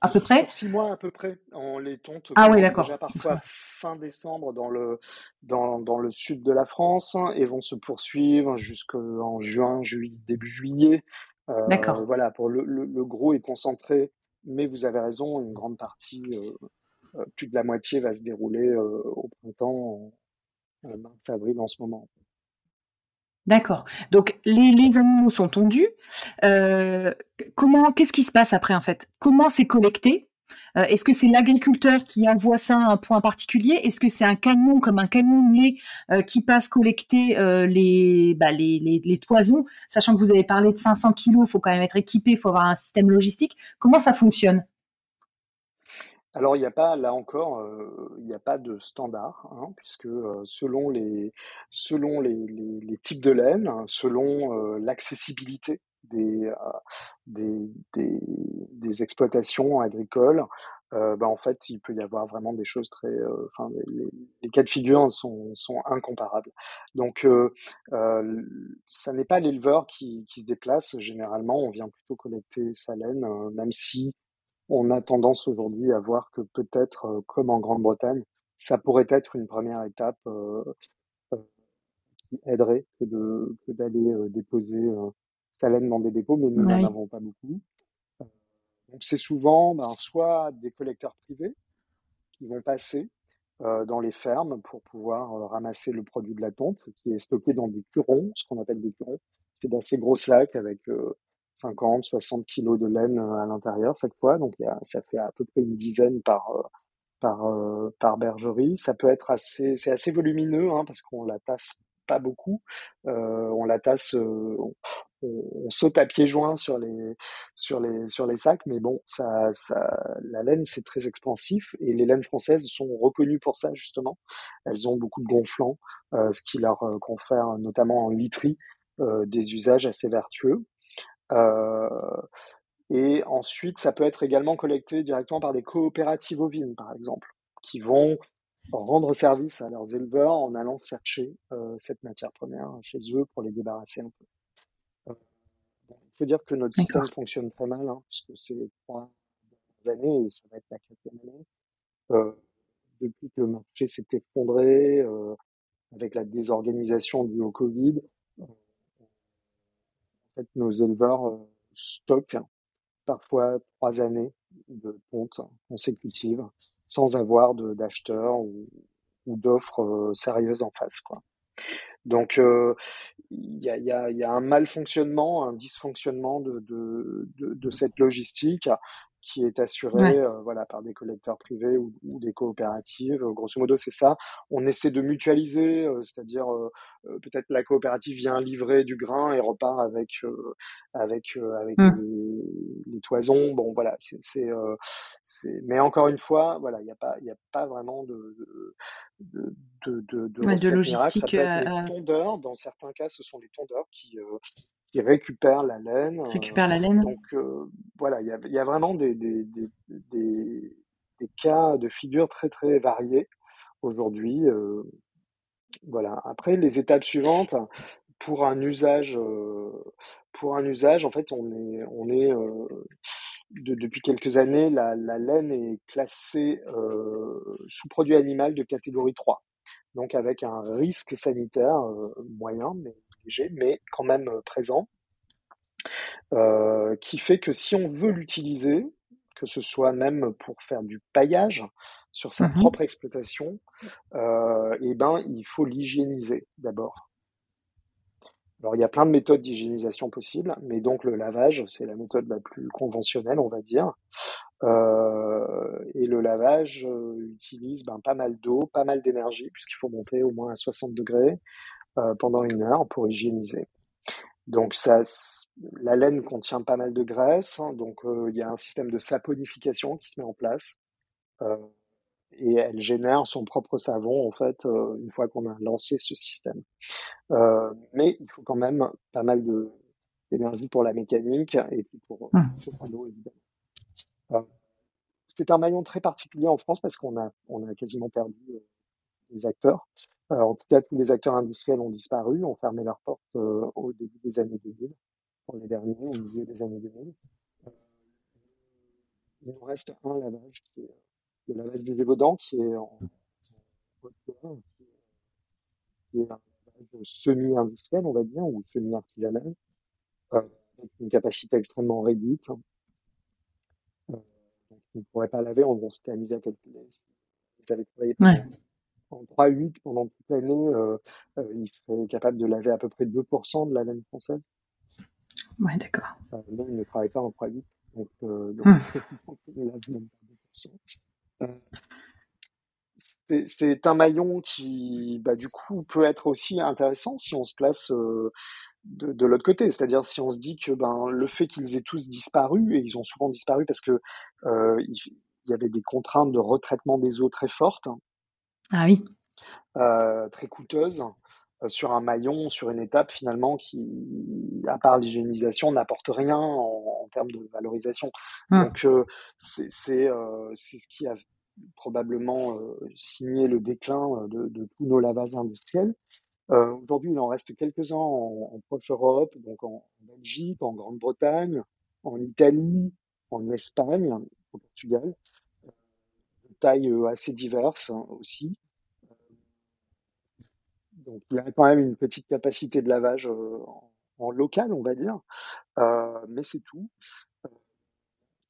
À peu près Six mois à peu près. On les tonte ah, oui, d'accord. déjà parfois fin décembre dans le, dans, dans, le sud de la France et vont se poursuivre jusqu'en juin, juillet, début juillet. Euh, d'accord. Voilà, pour le, le, gros est concentré, mais vous avez raison, une grande partie, euh, plus de la moitié va se dérouler au printemps, en mars-avril en ce moment. D'accord. Donc les, animaux sont tondus. Euh, comment, qu'est-ce qui se passe après en fait? Comment c'est collecté? Euh, Est-ce que c'est l'agriculteur qui envoie ça à un point particulier? Est-ce que c'est un camion comme un camion euh, qui passe collecter les, bah, les, les, les, toisons? Sachant que vous avez parlé de 500 kilos, il faut quand même être équipé, il faut avoir un système logistique. Comment ça fonctionne? Alors, il n'y a pas, là encore, euh, il n'y a pas de standard, hein, puisque euh, selon, les, selon les, les, types de laine, hein, selon euh, l'accessibilité des, des, des, exploitations agricoles, bah, en fait, il peut y avoir vraiment des choses très, enfin, les, les, cas de figure sont, sont incomparables. Donc, ça n'est pas l'éleveur qui, qui se déplace. Généralement, on vient plutôt collecter sa laine, même si on a tendance aujourd'hui à voir que peut-être, euh, comme en Grande-Bretagne, ça pourrait être une première étape euh, euh, qui aiderait que de que d'aller déposer sa laine dans des dépôts, mais nous n'en avons pas beaucoup. Donc c'est souvent ben, soit des collecteurs privés qui vont passer dans les fermes pour pouvoir ramasser le produit de la tonte qui est stocké dans des curons, ce qu'on appelle des curons. C'est d'assez gros sacs avec 50, 60 kilos de laine euh, à l'intérieur chaque fois. Donc, ça fait à peu près une dizaine par, euh, par, euh, par bergerie. Ça peut être assez, c'est assez volumineux hein, parce qu'on la tasse pas beaucoup. on la tasse, on, saute à pieds joints sur les, sur les, sur les sacs, mais bon, ça, ça, la laine c'est très expansif et les laines françaises sont reconnues pour ça justement. Elles ont beaucoup de gonflants, ce qui leur confère notamment en literie des usages assez vertueux. Euh, et ensuite, ça peut être également collecté directement par des coopératives ovines, par exemple, qui vont rendre service à leurs éleveurs en allant chercher euh, cette matière première chez eux pour les débarrasser un peu. Euh, il faut dire que notre système fonctionne très mal, hein, puisque c'est trois années et ça va être la quatrième année. Euh, depuis que le marché s'est effondré, euh, avec la désorganisation due au Covid, nos éleveurs euh, stockent parfois trois années de ponte consécutives sans avoir d'acheteurs ou, d'offres euh, sérieuses en face. Quoi. Donc euh, il y, a, y, a, y, a, un mal fonctionnement, un dysfonctionnement de, de, de cette logistique qui est assuré euh, voilà, par des collecteurs privés ou, des coopératives. Grosso modo, c'est ça. On essaie de mutualiser, euh, c'est-à-dire euh, peut-être la coopérative vient livrer du grain et repart avec avec avec mmh. les, toisons. Bon, voilà, c'est c'est mais encore une fois, voilà, il n'y a pas il a pas vraiment de de de, de, de, logistique. Ça peut être tondeurs. Dans certains cas, ce sont les tondeurs qui qui récupèrent la laine. Récupère la laine. Donc voilà, il y a, y a, vraiment des, des, des, des, cas de figure très très variés aujourd'hui. voilà. Après, les étapes suivantes, pour un usage, pour un usage, en fait, on est, on est depuis quelques années, la, la laine est classée sous produit animal de catégorie 3 donc avec un risque sanitaire moyen, mais léger, mais quand même présent, qui fait que si on veut l'utiliser, que ce soit même pour faire du paillage sur sa mmh propre exploitation, euh, eh ben, il faut l'hygiéniser d'abord. Alors, il y a plein de méthodes d'hygiénisation possibles, mais donc le lavage, c'est la méthode la plus conventionnelle, on va dire. Euh, et le lavage euh, utilise ben, pas mal d'eau, pas mal d'énergie, puisqu'il faut monter au moins à 60 degrés euh, pendant une heure pour hygiéniser. Donc ça, la laine contient pas mal de graisse, hein, donc euh, il y a un système de saponification qui se met en place. Euh, et elle génère son propre savon en fait euh, une fois qu'on a lancé ce système. Euh, mais il faut quand même pas mal de d'énergie pour la mécanique et puis pour, mmh. l'eau évidemment. Euh, c'est un maillon très particulier en France parce qu'on a on a quasiment perdu les acteurs. en tout cas, tous les acteurs industriels ont disparu, ont fermé leurs portes au début des années 2000, pour les derniers, au milieu des années 2000 il nous reste un lavage qui est le lavage des évodants qui est en, en qui est un lavage semi-industriel, on va dire, ou semi-artisanal, euh, avec une capacité extrêmement réduite. Euh, donc, on ne pourrait pas laver, on, s'était amusé à calculer. J'avais travaillé Ouais. En 3-8 pendant toute l'année, euh, euh, il serait capable de laver à peu près 2% de la laine française. Ouais, d'accord. Non, il ne travaille pas en 3-8, donc, euh, donc Hum. il ne lave même pas 2%. Euh, c'est un maillon qui, bah, du coup, peut être aussi intéressant si on se place euh, de, de l'autre côté. C'est-à-dire si on se dit que ben, le fait qu'ils aient tous disparu, et ils ont souvent disparu parce que euh, il, y avait des contraintes de retraitement des eaux très fortes, Ah oui. euh, très coûteuses, euh, sur un maillon, sur une étape finalement qui, à part l'hygiénisation, n'apporte rien en, en termes de valorisation. Hum. Donc euh, c'est euh, ce qui a probablement euh, signé le déclin de, de tous nos lavages industriels. Aujourd'hui, il en reste quelques-uns en, en proche Europe, donc en, Belgique, en Grande-Bretagne, en Italie, en Espagne, au Portugal, tailles euh, assez diverses hein, aussi. Donc il y a quand même une petite capacité de lavage euh, en, local, on va dire, Euh, mais c'est tout.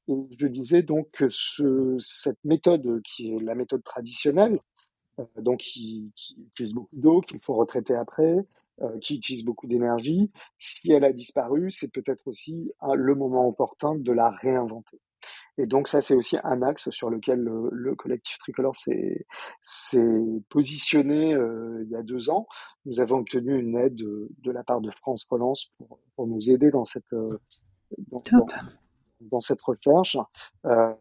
Et je disais donc que ce, cette méthode qui est la méthode traditionnelle, donc qui, utilise beaucoup d'eau, qu'il faut retraiter après, qui utilise beaucoup d'énergie, si elle a disparu, c'est peut-être aussi un- le moment opportun de la réinventer. Et donc ça, c'est aussi un axe sur lequel le, le collectif tricolore s'est positionné euh, il y a deux ans. Nous avons obtenu une aide de, de la part de France Relance pour, pour nous aider dans cette euh, dans, Top. dans- dans cette recherche. Euh,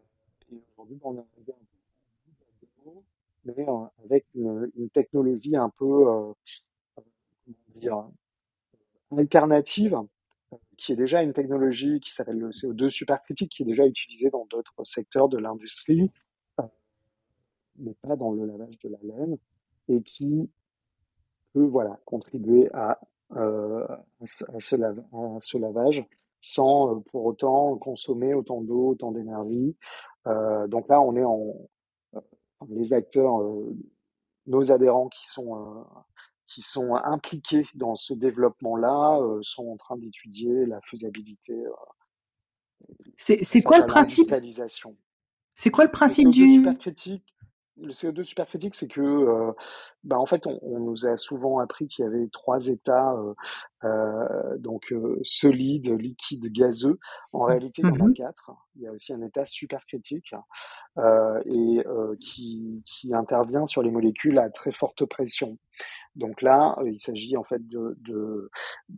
et aujourd'hui, on est arrivé mais euh, avec une, une technologie un peu, euh, comment dire, alternative, euh, qui est déjà une technologie qui s'appelle le CO2 supercritique, qui est déjà utilisée dans d'autres secteurs de l'industrie, euh, mais pas dans le lavage de la laine, et qui peut voilà, contribuer à, euh, à, ce, lavage sans euh, pour autant consommer autant d'eau, autant d'énergie. Euh, donc là, on est en les acteurs, nos adhérents qui sont qui sont impliqués dans ce développement-là euh, sont en train d'étudier la faisabilité euh, C'est quoi le principe? C'est quoi le principe CO2 du... supercritique, le CO2 supercritique, c'est que, euh, bah, en fait, on, on nous a souvent appris qu'il y avait trois états, euh, donc solide, liquide, gazeux. En réalité, il y en a Mhm. quatre. Il y a aussi un état supercritique et qui, qui intervient sur les molécules à très forte pression. Donc là, euh, il s'agit en fait de, de,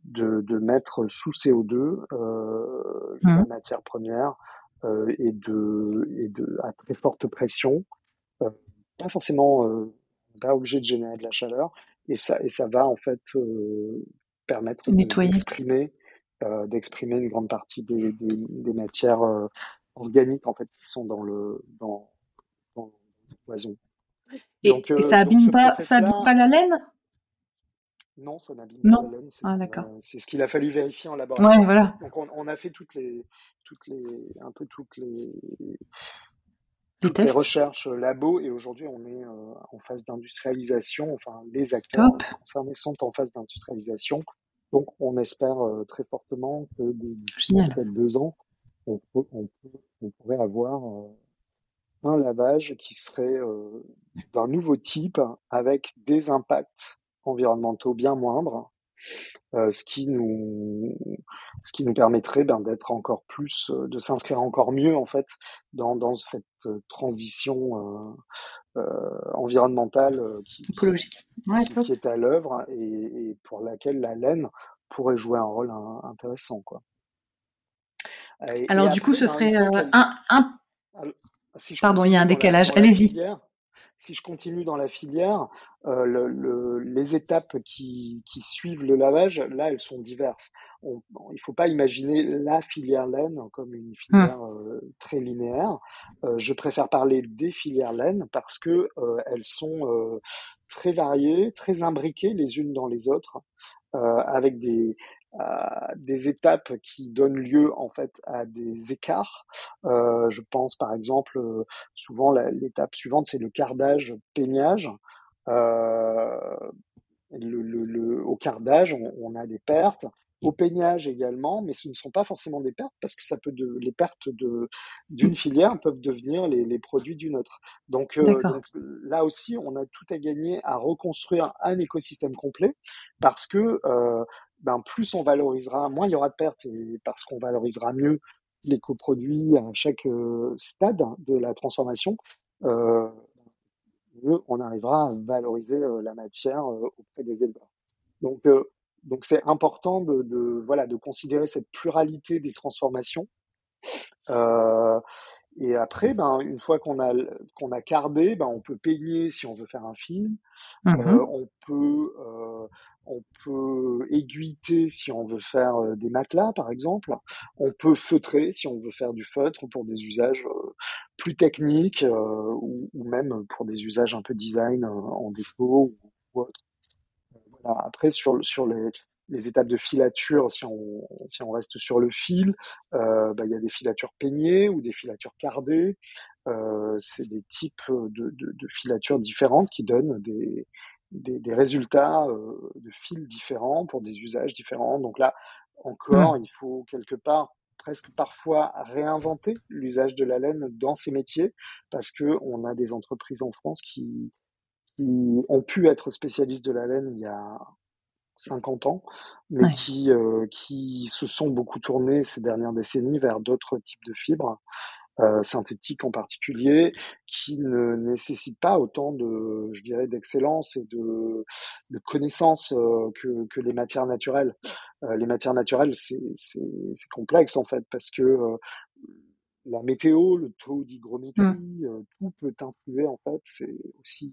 de, de mettre sous CO2 euh, la Mhm. matière première euh, et, de, et de à très forte pression euh, pas forcément pas obligé de générer de la chaleur et ça et ça va en fait permettre d'exprimer d'exprimer une grande partie des, des, des matières organiques en fait qui sont dans le dans dans le poison. Et, Donc, et euh, ça abîme pas, ça abîme pas la laine? non, ça n'abîme pas la laine. C'est ce Ah, c'est ce qu'il a fallu vérifier en Ouais, laboratoire. voilà. Donc on, on a fait toutes les toutes les un peu toutes les Les toutes les tests. recherches euh, labo et aujourd'hui on est euh, en phase d'industrialisation. Enfin, les acteurs concernés sont en phase d'industrialisation. Donc on espère euh, très fortement que d'ici peut-être deux ans, on, peut, on, peut- on pourrait avoir euh, un lavage qui serait d'un nouveau type avec des impacts environnementaux bien moindres, euh, ce qui nous ce qui nous permettrait ben, d'être encore plus, euh, de s'inscrire encore mieux en fait dans, dans cette transition euh, environnementale qui, qui, Écologique. Ouais, qui, top. qui est à l'œuvre et, et pour laquelle la laine pourrait jouer un rôle un- intéressant quoi. Et, et Alors, du coup, ce serait un... si je Pardon, il y a un décalage. Allez-y. si je continue dans la filière, euh, le, le- les étapes qui, qui suivent le lavage, là, elles sont diverses. On, il ne faut pas imaginer la filière laine comme une Hum. filière euh, très linéaire. Euh, je préfère parler des filières laine parce que elles sont très variées, très imbriquées les unes dans les autres, avec des, des étapes qui donnent lieu en fait à des écarts. Euh, je pense par exemple, souvent l'étape suivante c'est le cardage peignage. Euh, le, le, le, au cardage, on, on, a des pertes au peignage également, mais ce ne sont pas forcément des pertes parce que ça peut de, les pertes d'une filière peuvent devenir les, les produits d'une autre. Donc, euh, donc, là aussi, on a tout à gagner à reconstruire un écosystème complet parce que euh, ben plus on valorisera, moins il y aura de pertes et parce qu'on valorisera mieux les coproduits à chaque euh, stade de la transformation. Euh, mieux on arrivera à valoriser euh, la matière euh, auprès des éleveurs. Donc donc c'est important de, de, voilà de considérer cette pluralité des transformations. Euh, et après, ben une fois qu'on a qu'on a cardé, ben on peut peigner si on veut faire un film. Mmh euh, on peut euh, on peut aiguiter si on veut faire euh, des matelas, par exemple. On peut feutrer si on veut faire du feutre pour des usages euh, plus techniques ou, ou, même pour des usages un peu design en défaut ou autre. Après, sur, sur les, étapes de filature, si on, si reste sur le fil, euh, bah, il y a des filatures peignées ou des filatures cardées. Euh, c'est des types de, filatures différentes qui donnent des, des, des résultats euh, de fils différents pour des usages différents. Donc là, encore, mmh. il faut quelque part presque parfois réinventer l'usage de la laine dans ces métiers parce que on a des entreprises en France qui, qui ont pu être spécialistes de la laine il y a 50 ans, mais ouais. qui, euh, qui se sont beaucoup tournés ces dernières décennies vers d'autres types de fibres, euh, synthétiques en particulier, qui ne nécessitent pas autant de, je dirais, d'excellence et de, de connaissances euh, que, que les matières naturelles. Euh, les matières naturelles, c'est complexe en fait, parce que euh, la météo, le taux d'hygrométrie, mmh. tout peut influer en fait. C'est aussi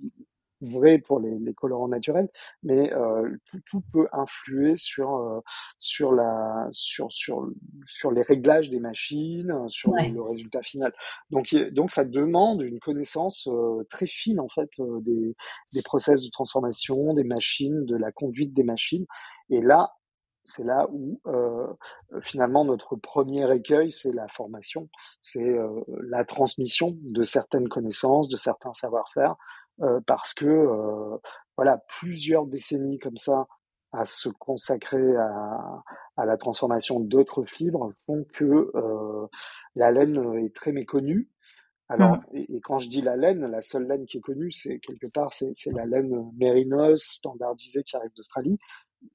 vrai pour les, les colorants naturels, mais euh, tout, tout, peut influer sur euh, sur la sur sur sur les réglages des machines, sur ouais. le, le, résultat final. Donc donc ça demande une connaissance euh, très fine en fait euh, des des process de transformation, des machines, de la conduite des machines. Et là c'est là où euh, finalement notre premier écueil, c'est la formation, c'est euh, la transmission de certaines connaissances, de certains savoir-faire, parce que euh, voilà plusieurs décennies comme ça à se consacrer à, à la transformation d'autres fibres font que euh, la laine est très méconnue. Alors, mmh. et, et, quand je dis la laine, la seule laine qui est connue, c'est quelque part, c'est la laine mérinos standardisée qui arrive d'Australie.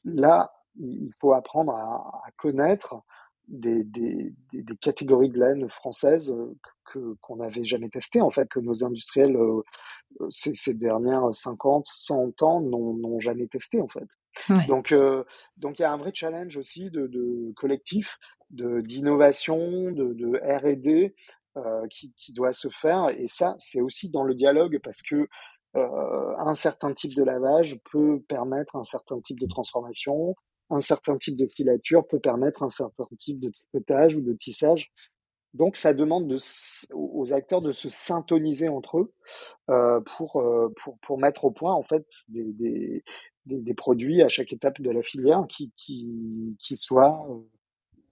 Là, il faut apprendre à, à connaître des, des, des, catégories de laine françaises que qu'on n'avait jamais testées, en fait, que nos industriels euh, ces, ces, dernières 50, 100 ans n'ont jamais testé, en fait. Ouais. Donc, euh, donc il y a un vrai challenge aussi de, de collectif, de d'innovation, de, de R&D euh, qui, qui doit se faire. Et ça, c'est aussi dans le dialogue parce que euh, un certain type de lavage peut permettre un certain type de transformation, un certain type de filature peut permettre un certain type de tricotage ou de tissage. Donc ça demande de, aux acteurs de se syntoniser entre eux euh, pour, euh, pour, pour mettre au point en fait des, des, des, des, produits à chaque étape de la filière qui, qui, qui soient euh,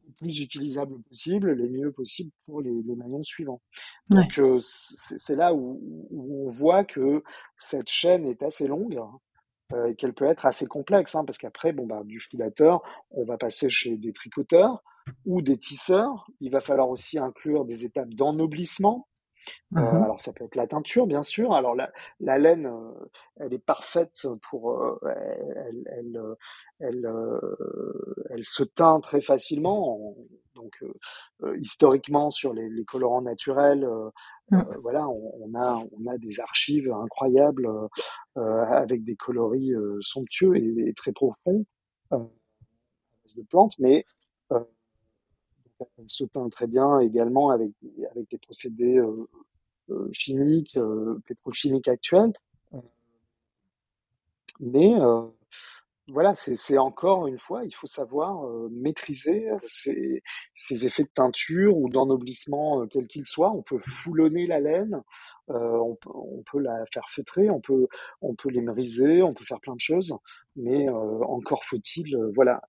les plus utilisables possible, les mieux possibles pour les, les maillons suivants. Ouais. Donc euh, c'est là où, où, on voit que cette chaîne est assez longue euh, qu'elle peut être assez complexe, hein, parce qu'après, bon, bah, du filateur, on va passer chez des tricoteurs ou des tisseurs. Il va falloir aussi inclure des étapes d'ennoblissement. Mmh. Euh, alors ça peut être la teinture, bien sûr. Alors la, la laine, euh, elle est parfaite pour, euh, elle, elle, elle, elle, se teint très facilement. donc historiquement sur les, les, colorants naturels, mmh. voilà, on, on, a on a des archives incroyables avec des coloris somptueux et, et, très profonds de plantes, mais elle se teint très bien également avec, avec des procédés euh, euh, chimiques, euh, pétrochimiques actuels. Mais voilà, c'est encore une fois, il faut savoir euh, maîtriser ces, ces, effets de teinture ou d'ennoblissement, euh, quel qu'il soit. On peut foulonner la laine, euh, on, peut, on, peut, la faire feutrer, on peut, on peut l'émeriser, on peut faire plein de choses, mais encore faut-il, voilà,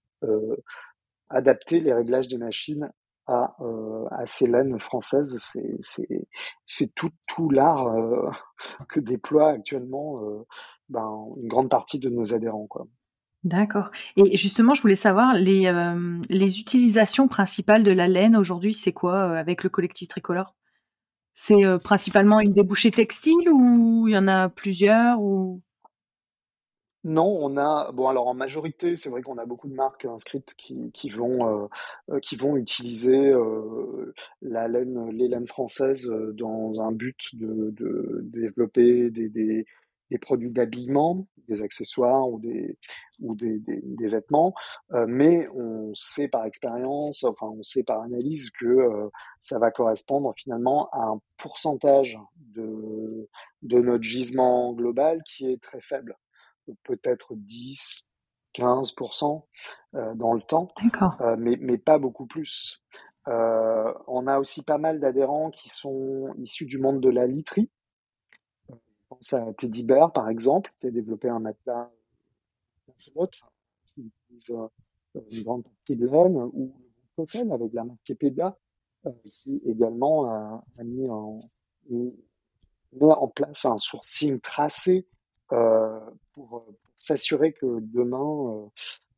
adapter les réglages des machines à, à ces laines françaises. C'est tout, tout l'art que déploie actuellement ben, une grande partie de nos adhérents. Quoi. D'accord. Et justement, je voulais savoir les, les utilisations principales de la laine aujourd'hui, c'est quoi avec le collectif tricolore? C'est principalement une débouchée textile ou il y en a plusieurs ou? Non, on a bon alors en majorité, c'est vrai qu'on a beaucoup de marques inscrites qui, vont euh, euh, utiliser euh, la laine, les laines françaises dans un but de, de développer des, des produits d'habillement, des accessoires ou des ou des, des, des vêtements, mais on sait par expérience, enfin on sait par analyse que ça va correspondre finalement à un pourcentage de de notre gisement global qui est très faible peut-être 10, 15% euh, dans le temps, euh, mais, mais pas beaucoup plus. Euh, on a aussi pas mal d'adhérents qui sont issus du monde de la literie. Pense à Teddy Bear, par exemple, qui a développé un matelas qui utilise une grande partie de laine, ou le avec la marque Kepeda, qui également a, mis, en, place un sourcing tracé euh, pour, s'assurer que demain,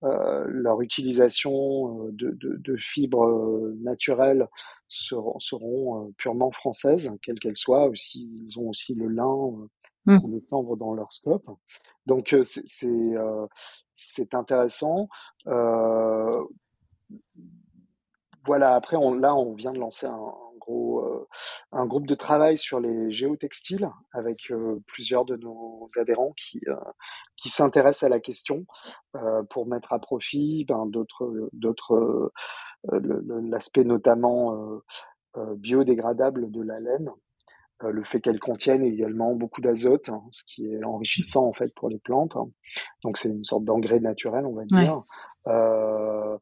euh, euh, leur utilisation de, fibres naturelles seront, seront purement françaises, quelles qu'elles soient. Aussi, ils ont aussi le lin, mmh. dans leur scope. Donc c'est c'est intéressant. Euh, voilà. Après, on, là, on vient de lancer un, euh, un groupe de travail sur les géotextiles avec euh, plusieurs de nos adhérents qui, euh, qui s'intéressent à la question pour mettre à profit ben, d'autres, d'autres l'aspect notamment biodégradable de la laine le fait qu'elle contienne également beaucoup d'azote, hein, ce qui est enrichissant en fait pour les plantes. Donc c'est une sorte d'engrais naturel, on va dire. Euh,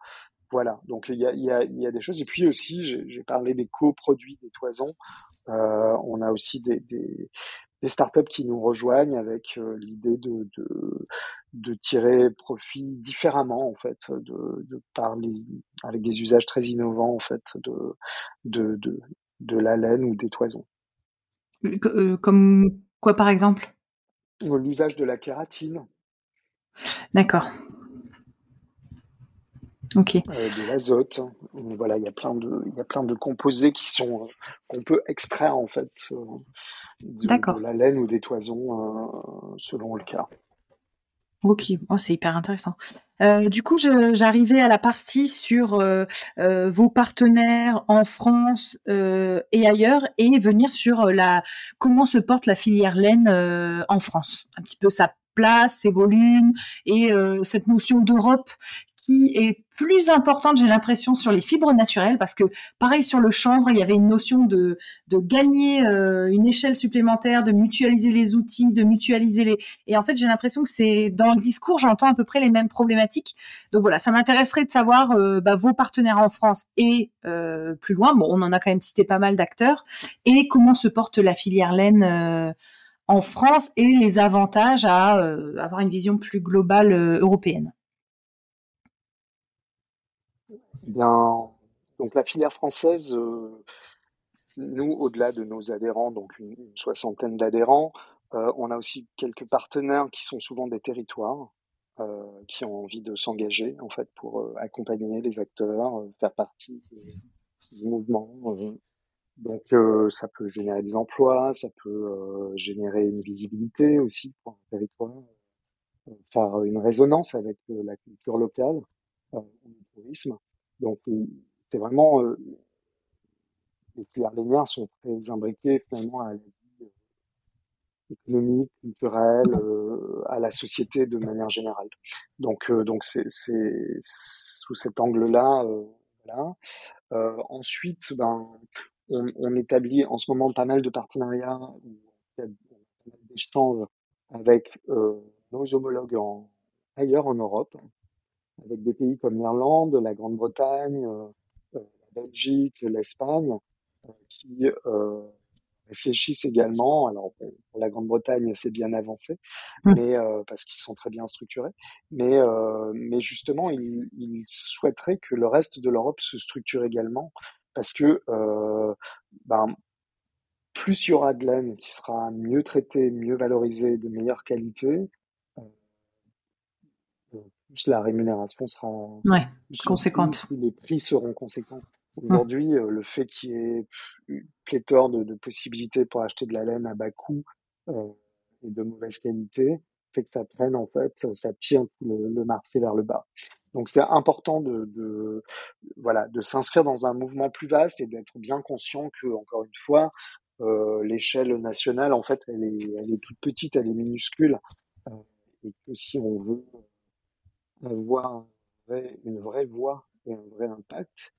voilà, donc il y a, y, a, y a, des choses. Et puis aussi, j'ai parlé des coproduits des toisons. Euh, on a aussi des, des, des, startups qui nous rejoignent avec euh, l'idée de, de, de, tirer profit différemment, en fait, de, de par avec des usages très innovants, en fait, de, de, de, de la laine ou des toisons. Euh, comme quoi, par exemple? L'usage de la kératine. D'accord. Ok. Euh, de l'azote. Voilà, il y a plein de, il y a plein de composés qui sont euh, qu'on peut extraire en fait de, la laine ou des toisons selon le cas. Ok, oh, c'est hyper intéressant. du coup, j'arrivais à la partie sur vos partenaires en France et ailleurs, et venir sur la comment se porte la filière laine en France. Un petit peu sa place, ses volumes et cette notion d'Europe qui est plus importante, j'ai l'impression, sur les fibres naturelles, parce que pareil sur le chanvre, il y avait une notion de, de gagner euh, une échelle supplémentaire, de mutualiser les outils, de mutualiser les... Et en fait, j'ai l'impression que c'est dans le discours, j'entends à peu près les mêmes problématiques. Donc voilà, ça m'intéresserait de savoir euh, bah, vos partenaires en France et euh, plus loin, bon, on en a quand même cité pas mal d'acteurs, et comment se porte la filière laine en France et les avantages à avoir une vision plus globale européenne. Bien, donc la filière française, euh, nous, au-delà de nos adhérents, donc une, soixantaine d'adhérents, euh, on a aussi quelques partenaires qui sont souvent des territoires, euh, qui ont envie de s'engager en fait pour accompagner les acteurs, faire partie du mouvement. Donc ça peut générer des emplois, ça peut générer une visibilité aussi pour un territoire, faire une résonance avec la culture locale, le tourisme. Donc, c'est vraiment, euh, les filières lénières sont très imbriquées finalement à la vie euh, économique, culturelle, euh, à la société de manière générale. Donc, donc c'est, sous cet angle-là, voilà. ensuite, ben, on, on, établit en ce moment pas mal de partenariats, d'échanges avec nos homologues en, ailleurs en Europe avec des pays comme l'Irlande, la Grande-Bretagne, euh, euh, la Belgique, l'Espagne, euh, qui réfléchissent également, alors pour la Grande-Bretagne, c'est bien avancé, mmh. mais parce qu'ils sont très bien structurés. Mais, mais justement, ils, ils, souhaiteraient que le reste de l'Europe se structure également, parce que ben, plus il y aura de laine qui sera mieux traitée, mieux valorisée, de meilleure qualité, plus la rémunération sera conséquente. les prix seront conséquents. Aujourd'hui, euh, le fait qu'il y ait une pléthore de, possibilités pour acheter de la laine à bas coût euh, et de mauvaise qualité fait que ça traîne en fait, ça tire le, marché vers le bas. Donc c'est important de, voilà de s'inscrire dans un mouvement plus vaste et d'être bien conscient que encore une fois euh, l'échelle nationale en fait elle est elle est toute petite, elle est minuscule et que si on veut avoir une vraie voix et un vrai impact,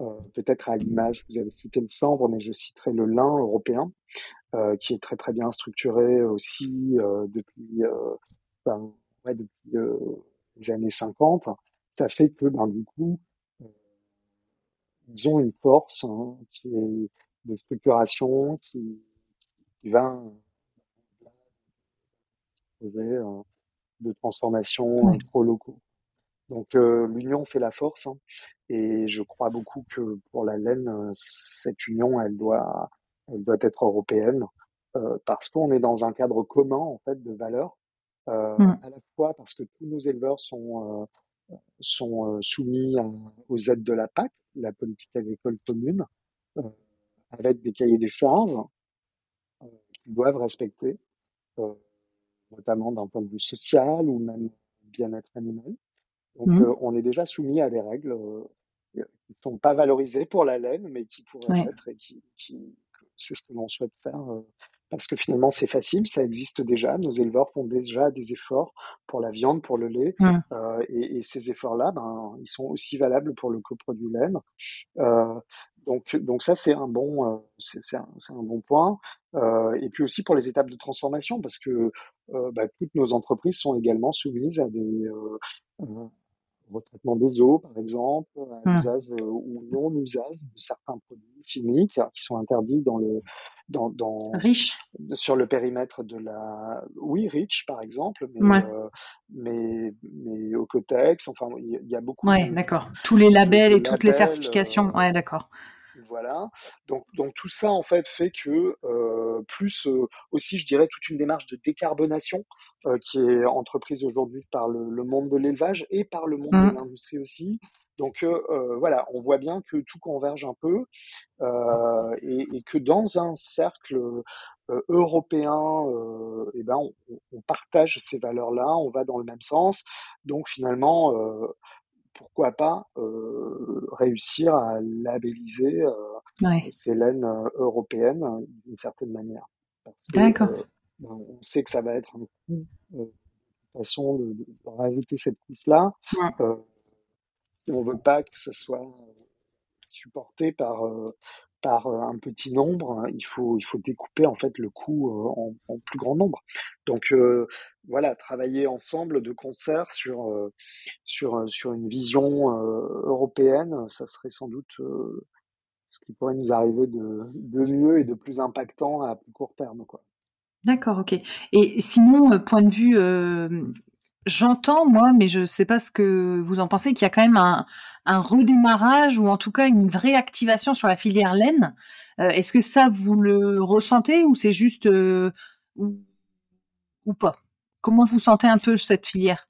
euh, peut-être à l'image, vous avez cité le chanvre, mais je citerai le lin européen, euh, qui est très très bien structuré aussi euh, depuis, depuis les années 50. Ça fait que ben, du coup, ils ont une force hein, qui est de structuration, qui, qui va de transformation trop locaux. Donc l'union fait la force. Hein. Et je crois beaucoup que pour la laine, euh, cette union, elle doit, elle doit être européenne euh, parce qu'on est dans un cadre commun en fait de valeurs, euh, mmh. à la fois parce que tous nos éleveurs sont euh, sont soumis aux aides de la PAC, la politique agricole commune, avec des cahiers des charges qu'ils doivent respecter, notamment d'un point de vue social ou même bien-être animal. Donc, mmh. euh, on est déjà soumis à des règles euh, qui ne sont pas valorisées pour la laine, mais qui pourraient être et qui, qui c'est ce que l'on souhaite faire. Euh, parce que finalement, c'est facile, ça existe déjà. Nos éleveurs font déjà des efforts pour la viande, pour le lait. Mmh. Euh, et, et, ces efforts-là, ben, ils sont aussi valables pour le coproduit laine. Euh, donc, donc ça, c'est un bon, c'est un, un, bon point. Euh, et puis aussi pour les étapes de transformation, parce que bah, toutes nos entreprises sont également soumises à des, retraitement des eaux, par exemple, à mmh. usage euh, ou non-usage de certains produits chimiques qui sont interdits dans le dans, dans Rich. sur le périmètre de la oui Rich par exemple mais euh, mais mais au Cotex enfin il y, a beaucoup ouais d'accord tous les labels et toutes les certifications euh, ouais d'accord voilà. Donc, donc tout ça en fait fait que euh, plus euh, aussi, je dirais, toute une démarche de décarbonation euh, qui est entreprise aujourd'hui par le, le, monde de l'élevage et par le monde de mmh. l'industrie aussi. Donc voilà, on voit bien que tout converge un peu et, et, que dans un cercle européen, eh ben on, on, partage ces valeurs-là, on va dans le même sens. Donc finalement, pourquoi pas euh, réussir à labelliser euh, ces laines euh, européennes d'une certaine manière. D'accord. Ben, on sait que ça va être un coup de façon de, de, rajouter cette couche-là. si on veut pas que ça soit supporté par par un petit nombre, hein, il faut il faut découper en fait le coût en, en plus grand nombre. Donc voilà, travailler ensemble de concert sur une vision européenne, ça serait sans doute ce qui pourrait nous arriver de, mieux et de plus impactant à plus court terme. D'accord, ok. Et sinon, point de vue J'entends, moi, mais je ne sais pas ce que vous en pensez, qu'il y a quand même un, un, redémarrage ou en tout cas une vraie activation sur la filière laine. Euh, est-ce que ça, vous le ressentez ou c'est juste euh, ou, ou, pas? Comment vous sentez un peu cette filière?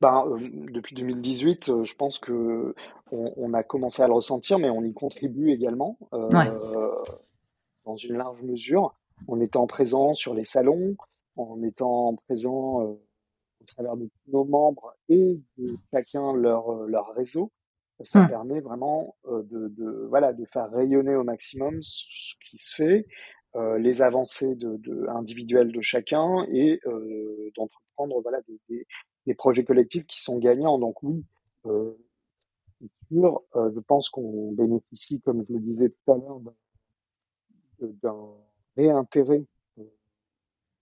Ben, euh, depuis 2018, je pense que on, on, a commencé à le ressentir, mais on y contribue également ouais. dans une large mesure, en étant présent sur les salons, en étant présent euh, au travers de tous nos membres et de chacun leur, euh, leur réseau, ça mmh. permet vraiment euh, de, de, voilà, de faire rayonner au maximum ce qui se fait, euh, les avancées de, de, individuelles de chacun et euh, d'entreprendre voilà, des, des, des, projets collectifs qui sont gagnants. Donc oui, euh, c'est sûr, je pense qu'on bénéficie, comme je le disais tout à l'heure, d'un réintérêt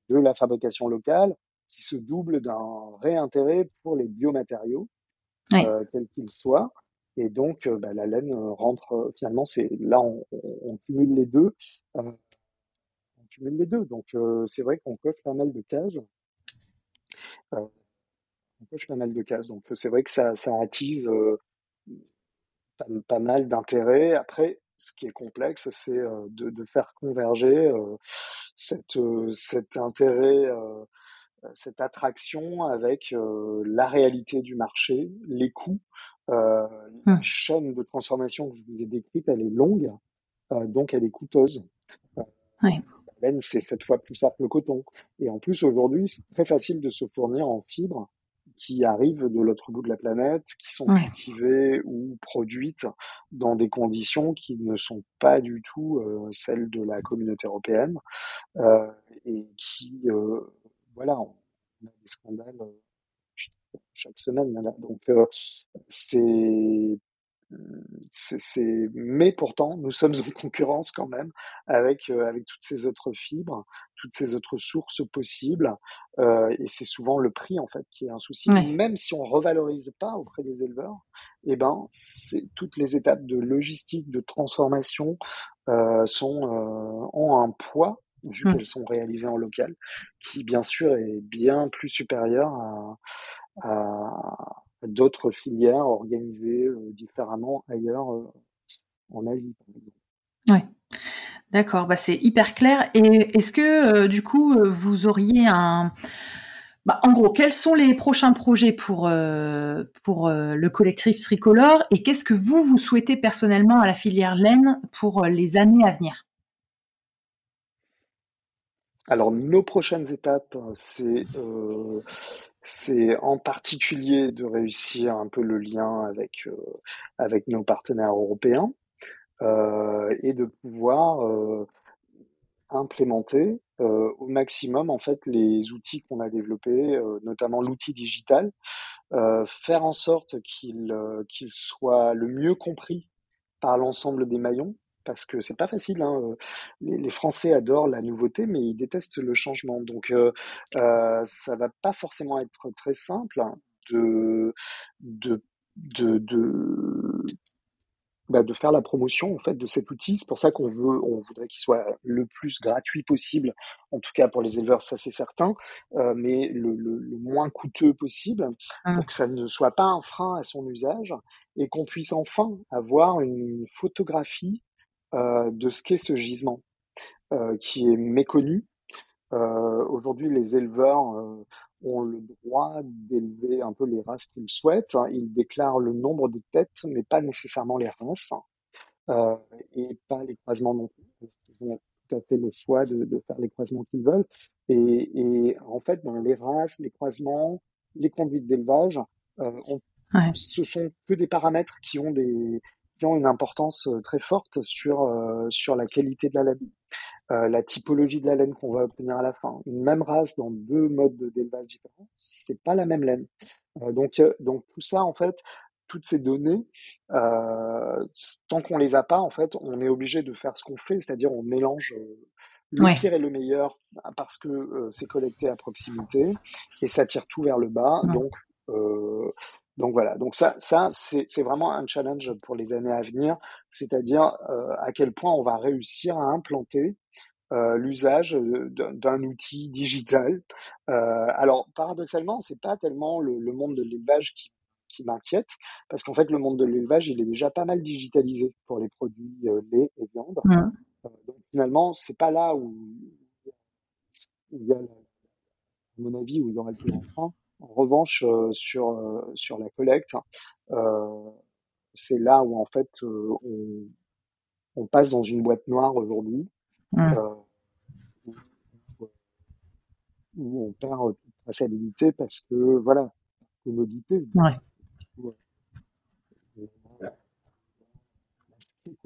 de la fabrication locale qui se double d'un réintérêt pour les biomatériaux, euh, quels qu'ils soient. Et donc, euh, bah, la laine rentre, finalement, c'est là, on, on, cumule les deux. Euh, cumule les deux. Donc c'est vrai qu'on coche pas mal de cases. on coche pas mal de cases. Donc c'est vrai que ça, ça attise pas, mal d'intérêt. Après, ce qui est complexe, c'est de, de, faire converger cette, cet intérêt cette attraction avec la réalité du marché, les coûts. Euh, La mmh. chaîne de transformation que je vous ai décrite, elle est longue, euh, donc elle est coûteuse. La laine, c'est sept fois plus cher que le coton. Et en plus, aujourd'hui, c'est très facile de se fournir en fibres qui arrivent de l'autre bout de la planète, qui sont cultivées ou produites dans des conditions qui ne sont pas du tout euh, celles de la communauté européenne euh, et qui euh, voilà, on a des scandales euh, chaque semaine. Donc euh, c'est c'est, mais pourtant, nous sommes en concurrence quand même avec euh, avec toutes ces autres fibres, toutes ces autres sources possibles, euh, et c'est souvent le prix en fait qui est un souci. Même si on revalorise pas auprès des éleveurs, eh ben, c'est toutes les étapes de logistique, de transformation euh, sont euh, ont un poids vu mmh. qu'elles sont réalisées en local, qui bien sûr est bien plus supérieur à, à d'autres filières organisées euh, différemment ailleurs euh, en Asie, par exemple. Ouais. D'accord, bah c'est hyper clair. Et est-ce que euh, du coup vous auriez un, bah, en gros, quels sont les prochains projets pour pour le collectif tricolore et qu'est-ce que vous vous souhaitez personnellement à la filière laine pour les années à venir? Alors nos prochaines étapes, c'est euh, c'est en particulier de réussir un peu le lien avec euh, nos partenaires européens euh, et de pouvoir implémenter au maximum en fait les outils qu'on a développés, notamment l'outil digital, faire en sorte qu'il qu'il soit le mieux compris par l'ensemble des maillons parce que c'est pas facile. Hein. Euh, les, Français adorent la nouveauté, mais ils détestent le changement. Donc, euh, euh, ça va pas forcément être très simple de de de, de bah, de faire la promotion en fait de cet outil. C'est pour ça qu'on veut, on voudrait qu'il soit le plus gratuit possible, en tout cas pour les éleveurs, ça c'est certain, euh, mais le, le, le, moins coûteux possible, mmh. pour que ça ne soit pas un frein à son usage et qu'on puisse enfin avoir une photographie de ce qu'est ce gisement, euh, qui est méconnu. Euh, aujourd'hui, les éleveurs ont le droit d'élever un peu les races qu'ils souhaitent. Ils déclarent le nombre de têtes, mais pas nécessairement les races, et pas les croisements non plus. Ils ont tout à fait le choix de, de faire les croisements qu'ils veulent. Et, et, en fait, dans les races, les croisements, les conduites d'élevage, euh, ouais. ce sont que des paramètres qui ont des, qui ont une importance euh, très forte sur, euh, sur la qualité de la laine. Euh, la typologie de la laine qu'on va obtenir à la fin. Une même race dans deux modes d'élevage différents, c'est pas la même laine. donc, donc tout ça, en fait, toutes ces données, euh, tant qu'on les a pas, en fait, on est obligé de faire ce qu'on fait, c'est-à-dire on mélange le pire et le meilleur parce que c'est collecté à proximité et ça tire tout vers le bas. Donc, euh, donc voilà, donc ça, ça c'est vraiment un challenge pour les années à venir, c'est-à-dire euh, à quel point on va réussir à implanter euh, l'usage d'un outil digital. Euh, alors paradoxalement, c'est pas tellement le, le, monde de l'élevage qui, qui m'inquiète, parce qu'en fait le monde de l'élevage il est déjà pas mal digitalisé pour les produits euh, lait et viande. Mmh. Euh, donc finalement, c'est pas là où, où il y a, à mon avis, où il y aura le plus grand en revanche, euh, sur, euh, sur la collecte, euh, c'est là où en fait on, on, passe dans une boîte noire aujourd'hui. Mmh. où on perd toute traçabilité parce que voilà, commodité. Ouais. Quoi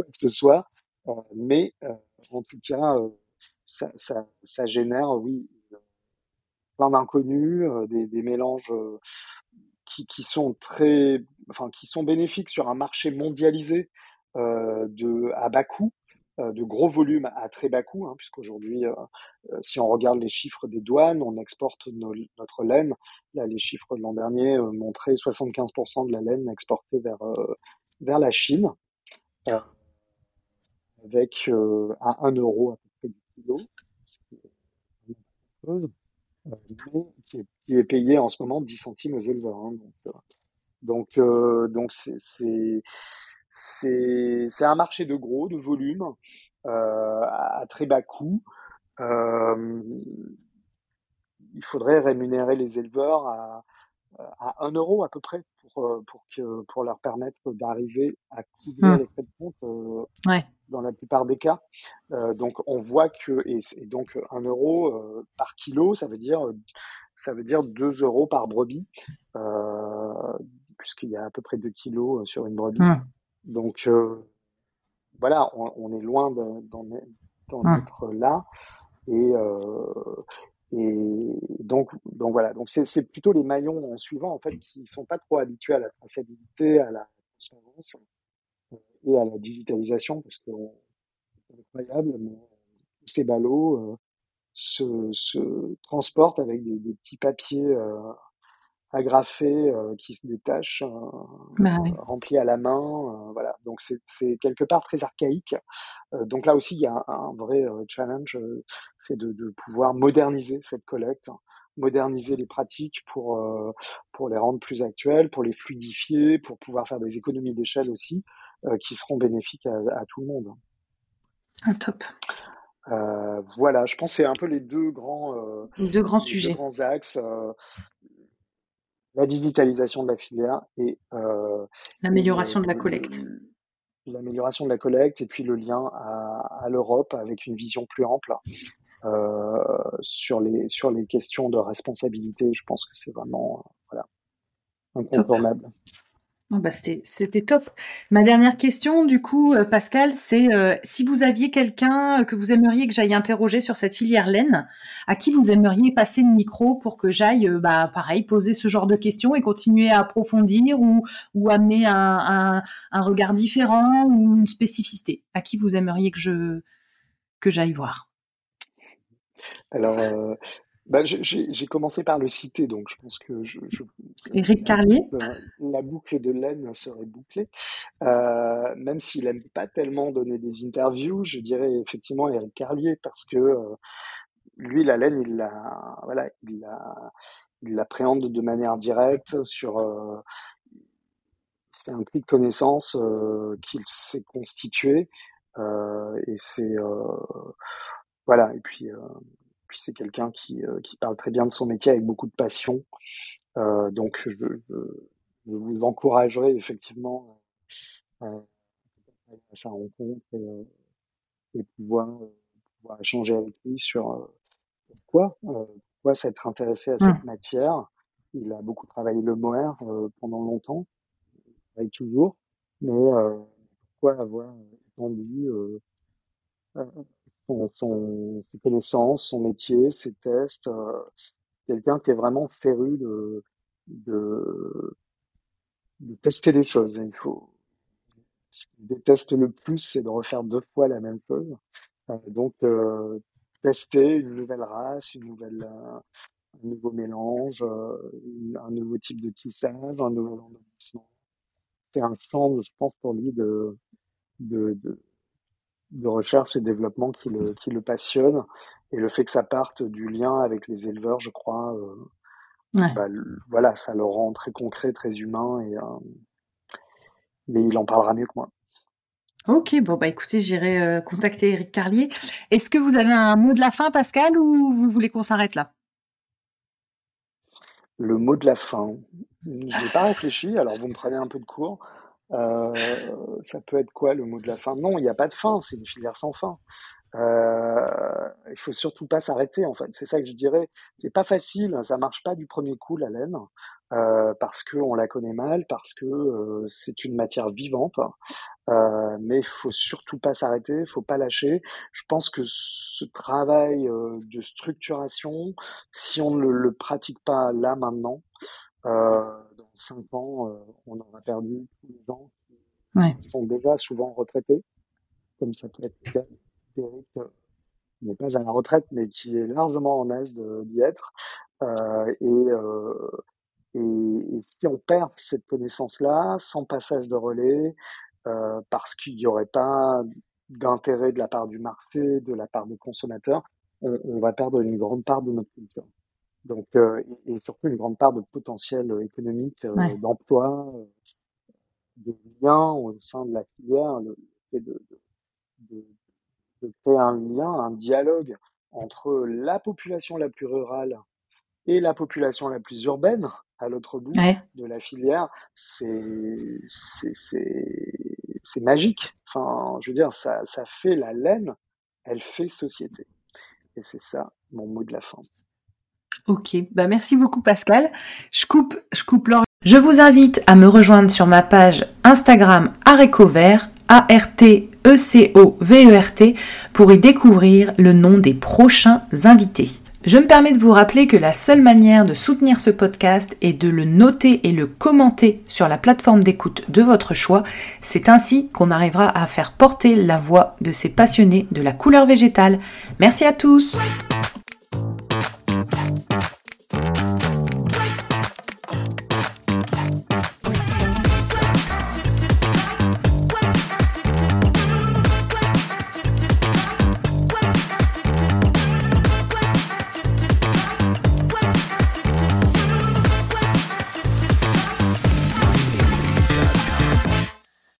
que ce soit, euh, mais euh, en tout cas, euh, ça, ça, ça, génère, oui, plein d'inconnus, euh, des, des, mélanges euh, qui, qui, sont très, enfin, qui sont bénéfiques sur un marché mondialisé euh, de à bas coût, de gros volumes à très bas coût, hein, puisqu'aujourd'hui, si on regarde les chiffres des douanes, on exporte notre laine. Là, les chiffres de l'an dernier montraient 75% de la laine exportée vers vers la Chine, avec à 1 euro à peu près du kilo, mais qui est, qui est, payé en ce moment 10 centimes aux éleveurs. Hein, donc, donc, donc c'est c'est un marché de gros, de volume, euh, à, très bas coût. Euh, il faudrait rémunérer les éleveurs à, à 1 euro à peu près pour, euh, pour, que, pour leur permettre d'arriver à couvrir mmh. les frais de compte euh, ouais. dans la plupart des cas. Euh, donc on voit que, et, donc 1 euro euh, par kilo, ça veut dire, ça veut dire 2 euros par brebis, puisqu'il y a à peu près 2 kilos sur une brebis. Mmh. Donc voilà, on, on, est loin d'en mmh. être là. Et, euh, et donc, donc voilà, donc c'est plutôt les maillons en suivant en fait qui sont pas trop habitués à la traçabilité, à la transparence et à la digitalisation parce que c'est incroyable, mais ces ballots euh, se, se, transportent avec des, des petits papiers euh, agrafés euh, qui se détachent, bah remplis à la main, voilà. Donc c'est quelque part très archaïque euh, donc là aussi, il y a un, vrai euh, challenge, euh, c'est de, de, pouvoir moderniser cette collecte, moderniser les pratiques pour, pour les rendre plus actuelles, pour les fluidifier, pour pouvoir faire des économies d'échelle aussi, qui seront bénéfiques à, à, tout le monde. Ah, top. Euh, voilà, je pense que c'est un peu les deux grands, euh, deux grands sujets, deux grands axes. Euh, la digitalisation de la filière et l'amélioration de la collecte l'amélioration de la collecte et puis le lien à, à l'Europe avec une vision plus ample euh, sur les sur les questions de responsabilité. Je pense que c'est vraiment voilà incontournable. Bah, c'était top. Ma dernière question, du coup, euh, Pascal, c'est euh, si vous aviez quelqu'un que vous aimeriez que j'aille interroger sur cette filière laine, à qui vous aimeriez passer le micro pour que j'aille, euh, bah, pareil, poser ce genre de questions et continuer à approfondir ou, amener un, regard différent ou une spécificité? À qui vous aimeriez que j'aille voir? Alors, bah, j'ai commencé par le citer, donc je pense que je, je Éric Carlier. La, boucle de laine serait bouclée. Euh, même s'il aime pas tellement donner des interviews, je dirais effectivement Éric Carlier parce que euh, lui, la laine, il la, voilà, il la, il l'appréhende de manière directe sur. Euh, c'est un prix de connaissance euh, qu'il s'est constitué euh, et c'est voilà. Et puis puis c'est quelqu'un qui, euh, qui parle très bien de son métier avec beaucoup de passion. Euh, donc je, je, vous encouragerai effectivement à, à sa rencontre et, euh, et pouvoir, pouvoir, échanger avec lui sur pourquoi, pourquoi s'être intéressé à cette mmh. matière. Il a beaucoup travaillé le Moher pendant longtemps, il travaille toujours, mais pourquoi avoir étendu son, son, ses connaissances, son métier, ses tests. Euh, quelqu'un qui est vraiment féru de, de, de tester des choses. Il faut, ce qu'il déteste le plus, c'est de refaire deux fois la même chose. Euh, donc, euh, tester une nouvelle race, une nouvelle, euh, un nouveau mélange, euh, un nouveau type de tissage, un nouvel endommagement. C'est un champ, je pense, pour lui de, de, de de recherche et développement qui le, qui le passionne. Et le fait que ça parte du lien avec les éleveurs, je crois, euh, bah, voilà, ça le rend très concret, très humain. Et, euh, mais il en parlera mieux que moi. Ok, bon bah écoutez, j'irai euh, contacter Eric Carlier. Est-ce que vous avez un mot de la fin, Pascal, ou vous voulez qu'on s'arrête là? Le mot de la fin. Je n'ai pas réfléchi, alors vous me prenez un peu de cours. Euh, ça peut être quoi le mot de la fin? Non, il n'y a pas de fin, c'est une filière sans fin. Euh, il faut surtout pas s'arrêter en fait. C'est ça que je dirais. C'est pas facile, ça marche pas du premier coup la laine euh, parce que on la connaît mal, parce que euh, c'est une matière vivante. Euh, mais il faut surtout pas s'arrêter, il faut pas lâcher. Je pense que ce travail euh, de structuration, si on ne le, le pratique pas là maintenant, euh, cinq ans, euh, on aura perdu tous les gens qui sont déjà souvent retraités, comme ça peut être le cas d'Éric, euh, qui n'est pas à la retraite, mais qui est largement en âge d'y être. Euh, et, et, et, si on perd cette connaissance-là, sans passage de relais, euh, parce qu'il n'y aurait pas d'intérêt de la part du marché, de la part des consommateurs, on, va perdre une grande part de notre culture. Donc, euh, et, surtout une grande part de potentiel économique, euh, d'emploi, de liens au sein de la filière, le de, de, de, créer un lien, un dialogue entre la population la plus rurale et la population la plus urbaine à l'autre bout de la filière, c'est c'est magique. Enfin, je veux dire, ça, ça fait la laine, elle fait société. Et c'est ça mon mot de la fin. Ok, bah merci beaucoup Pascal. Je coupe, je coupe l'or. Je vous invite à me rejoindre sur ma page Instagram Arécovert, A-R-T-E-C-O-V-E-R-T, pour y découvrir le nom des prochains invités. Je me permets de vous rappeler que la seule manière de soutenir ce podcast est de le noter et le commenter sur la plateforme d'écoute de votre choix. C'est ainsi qu'on arrivera à faire porter la voix de ces passionnés de la couleur végétale. Merci à tous.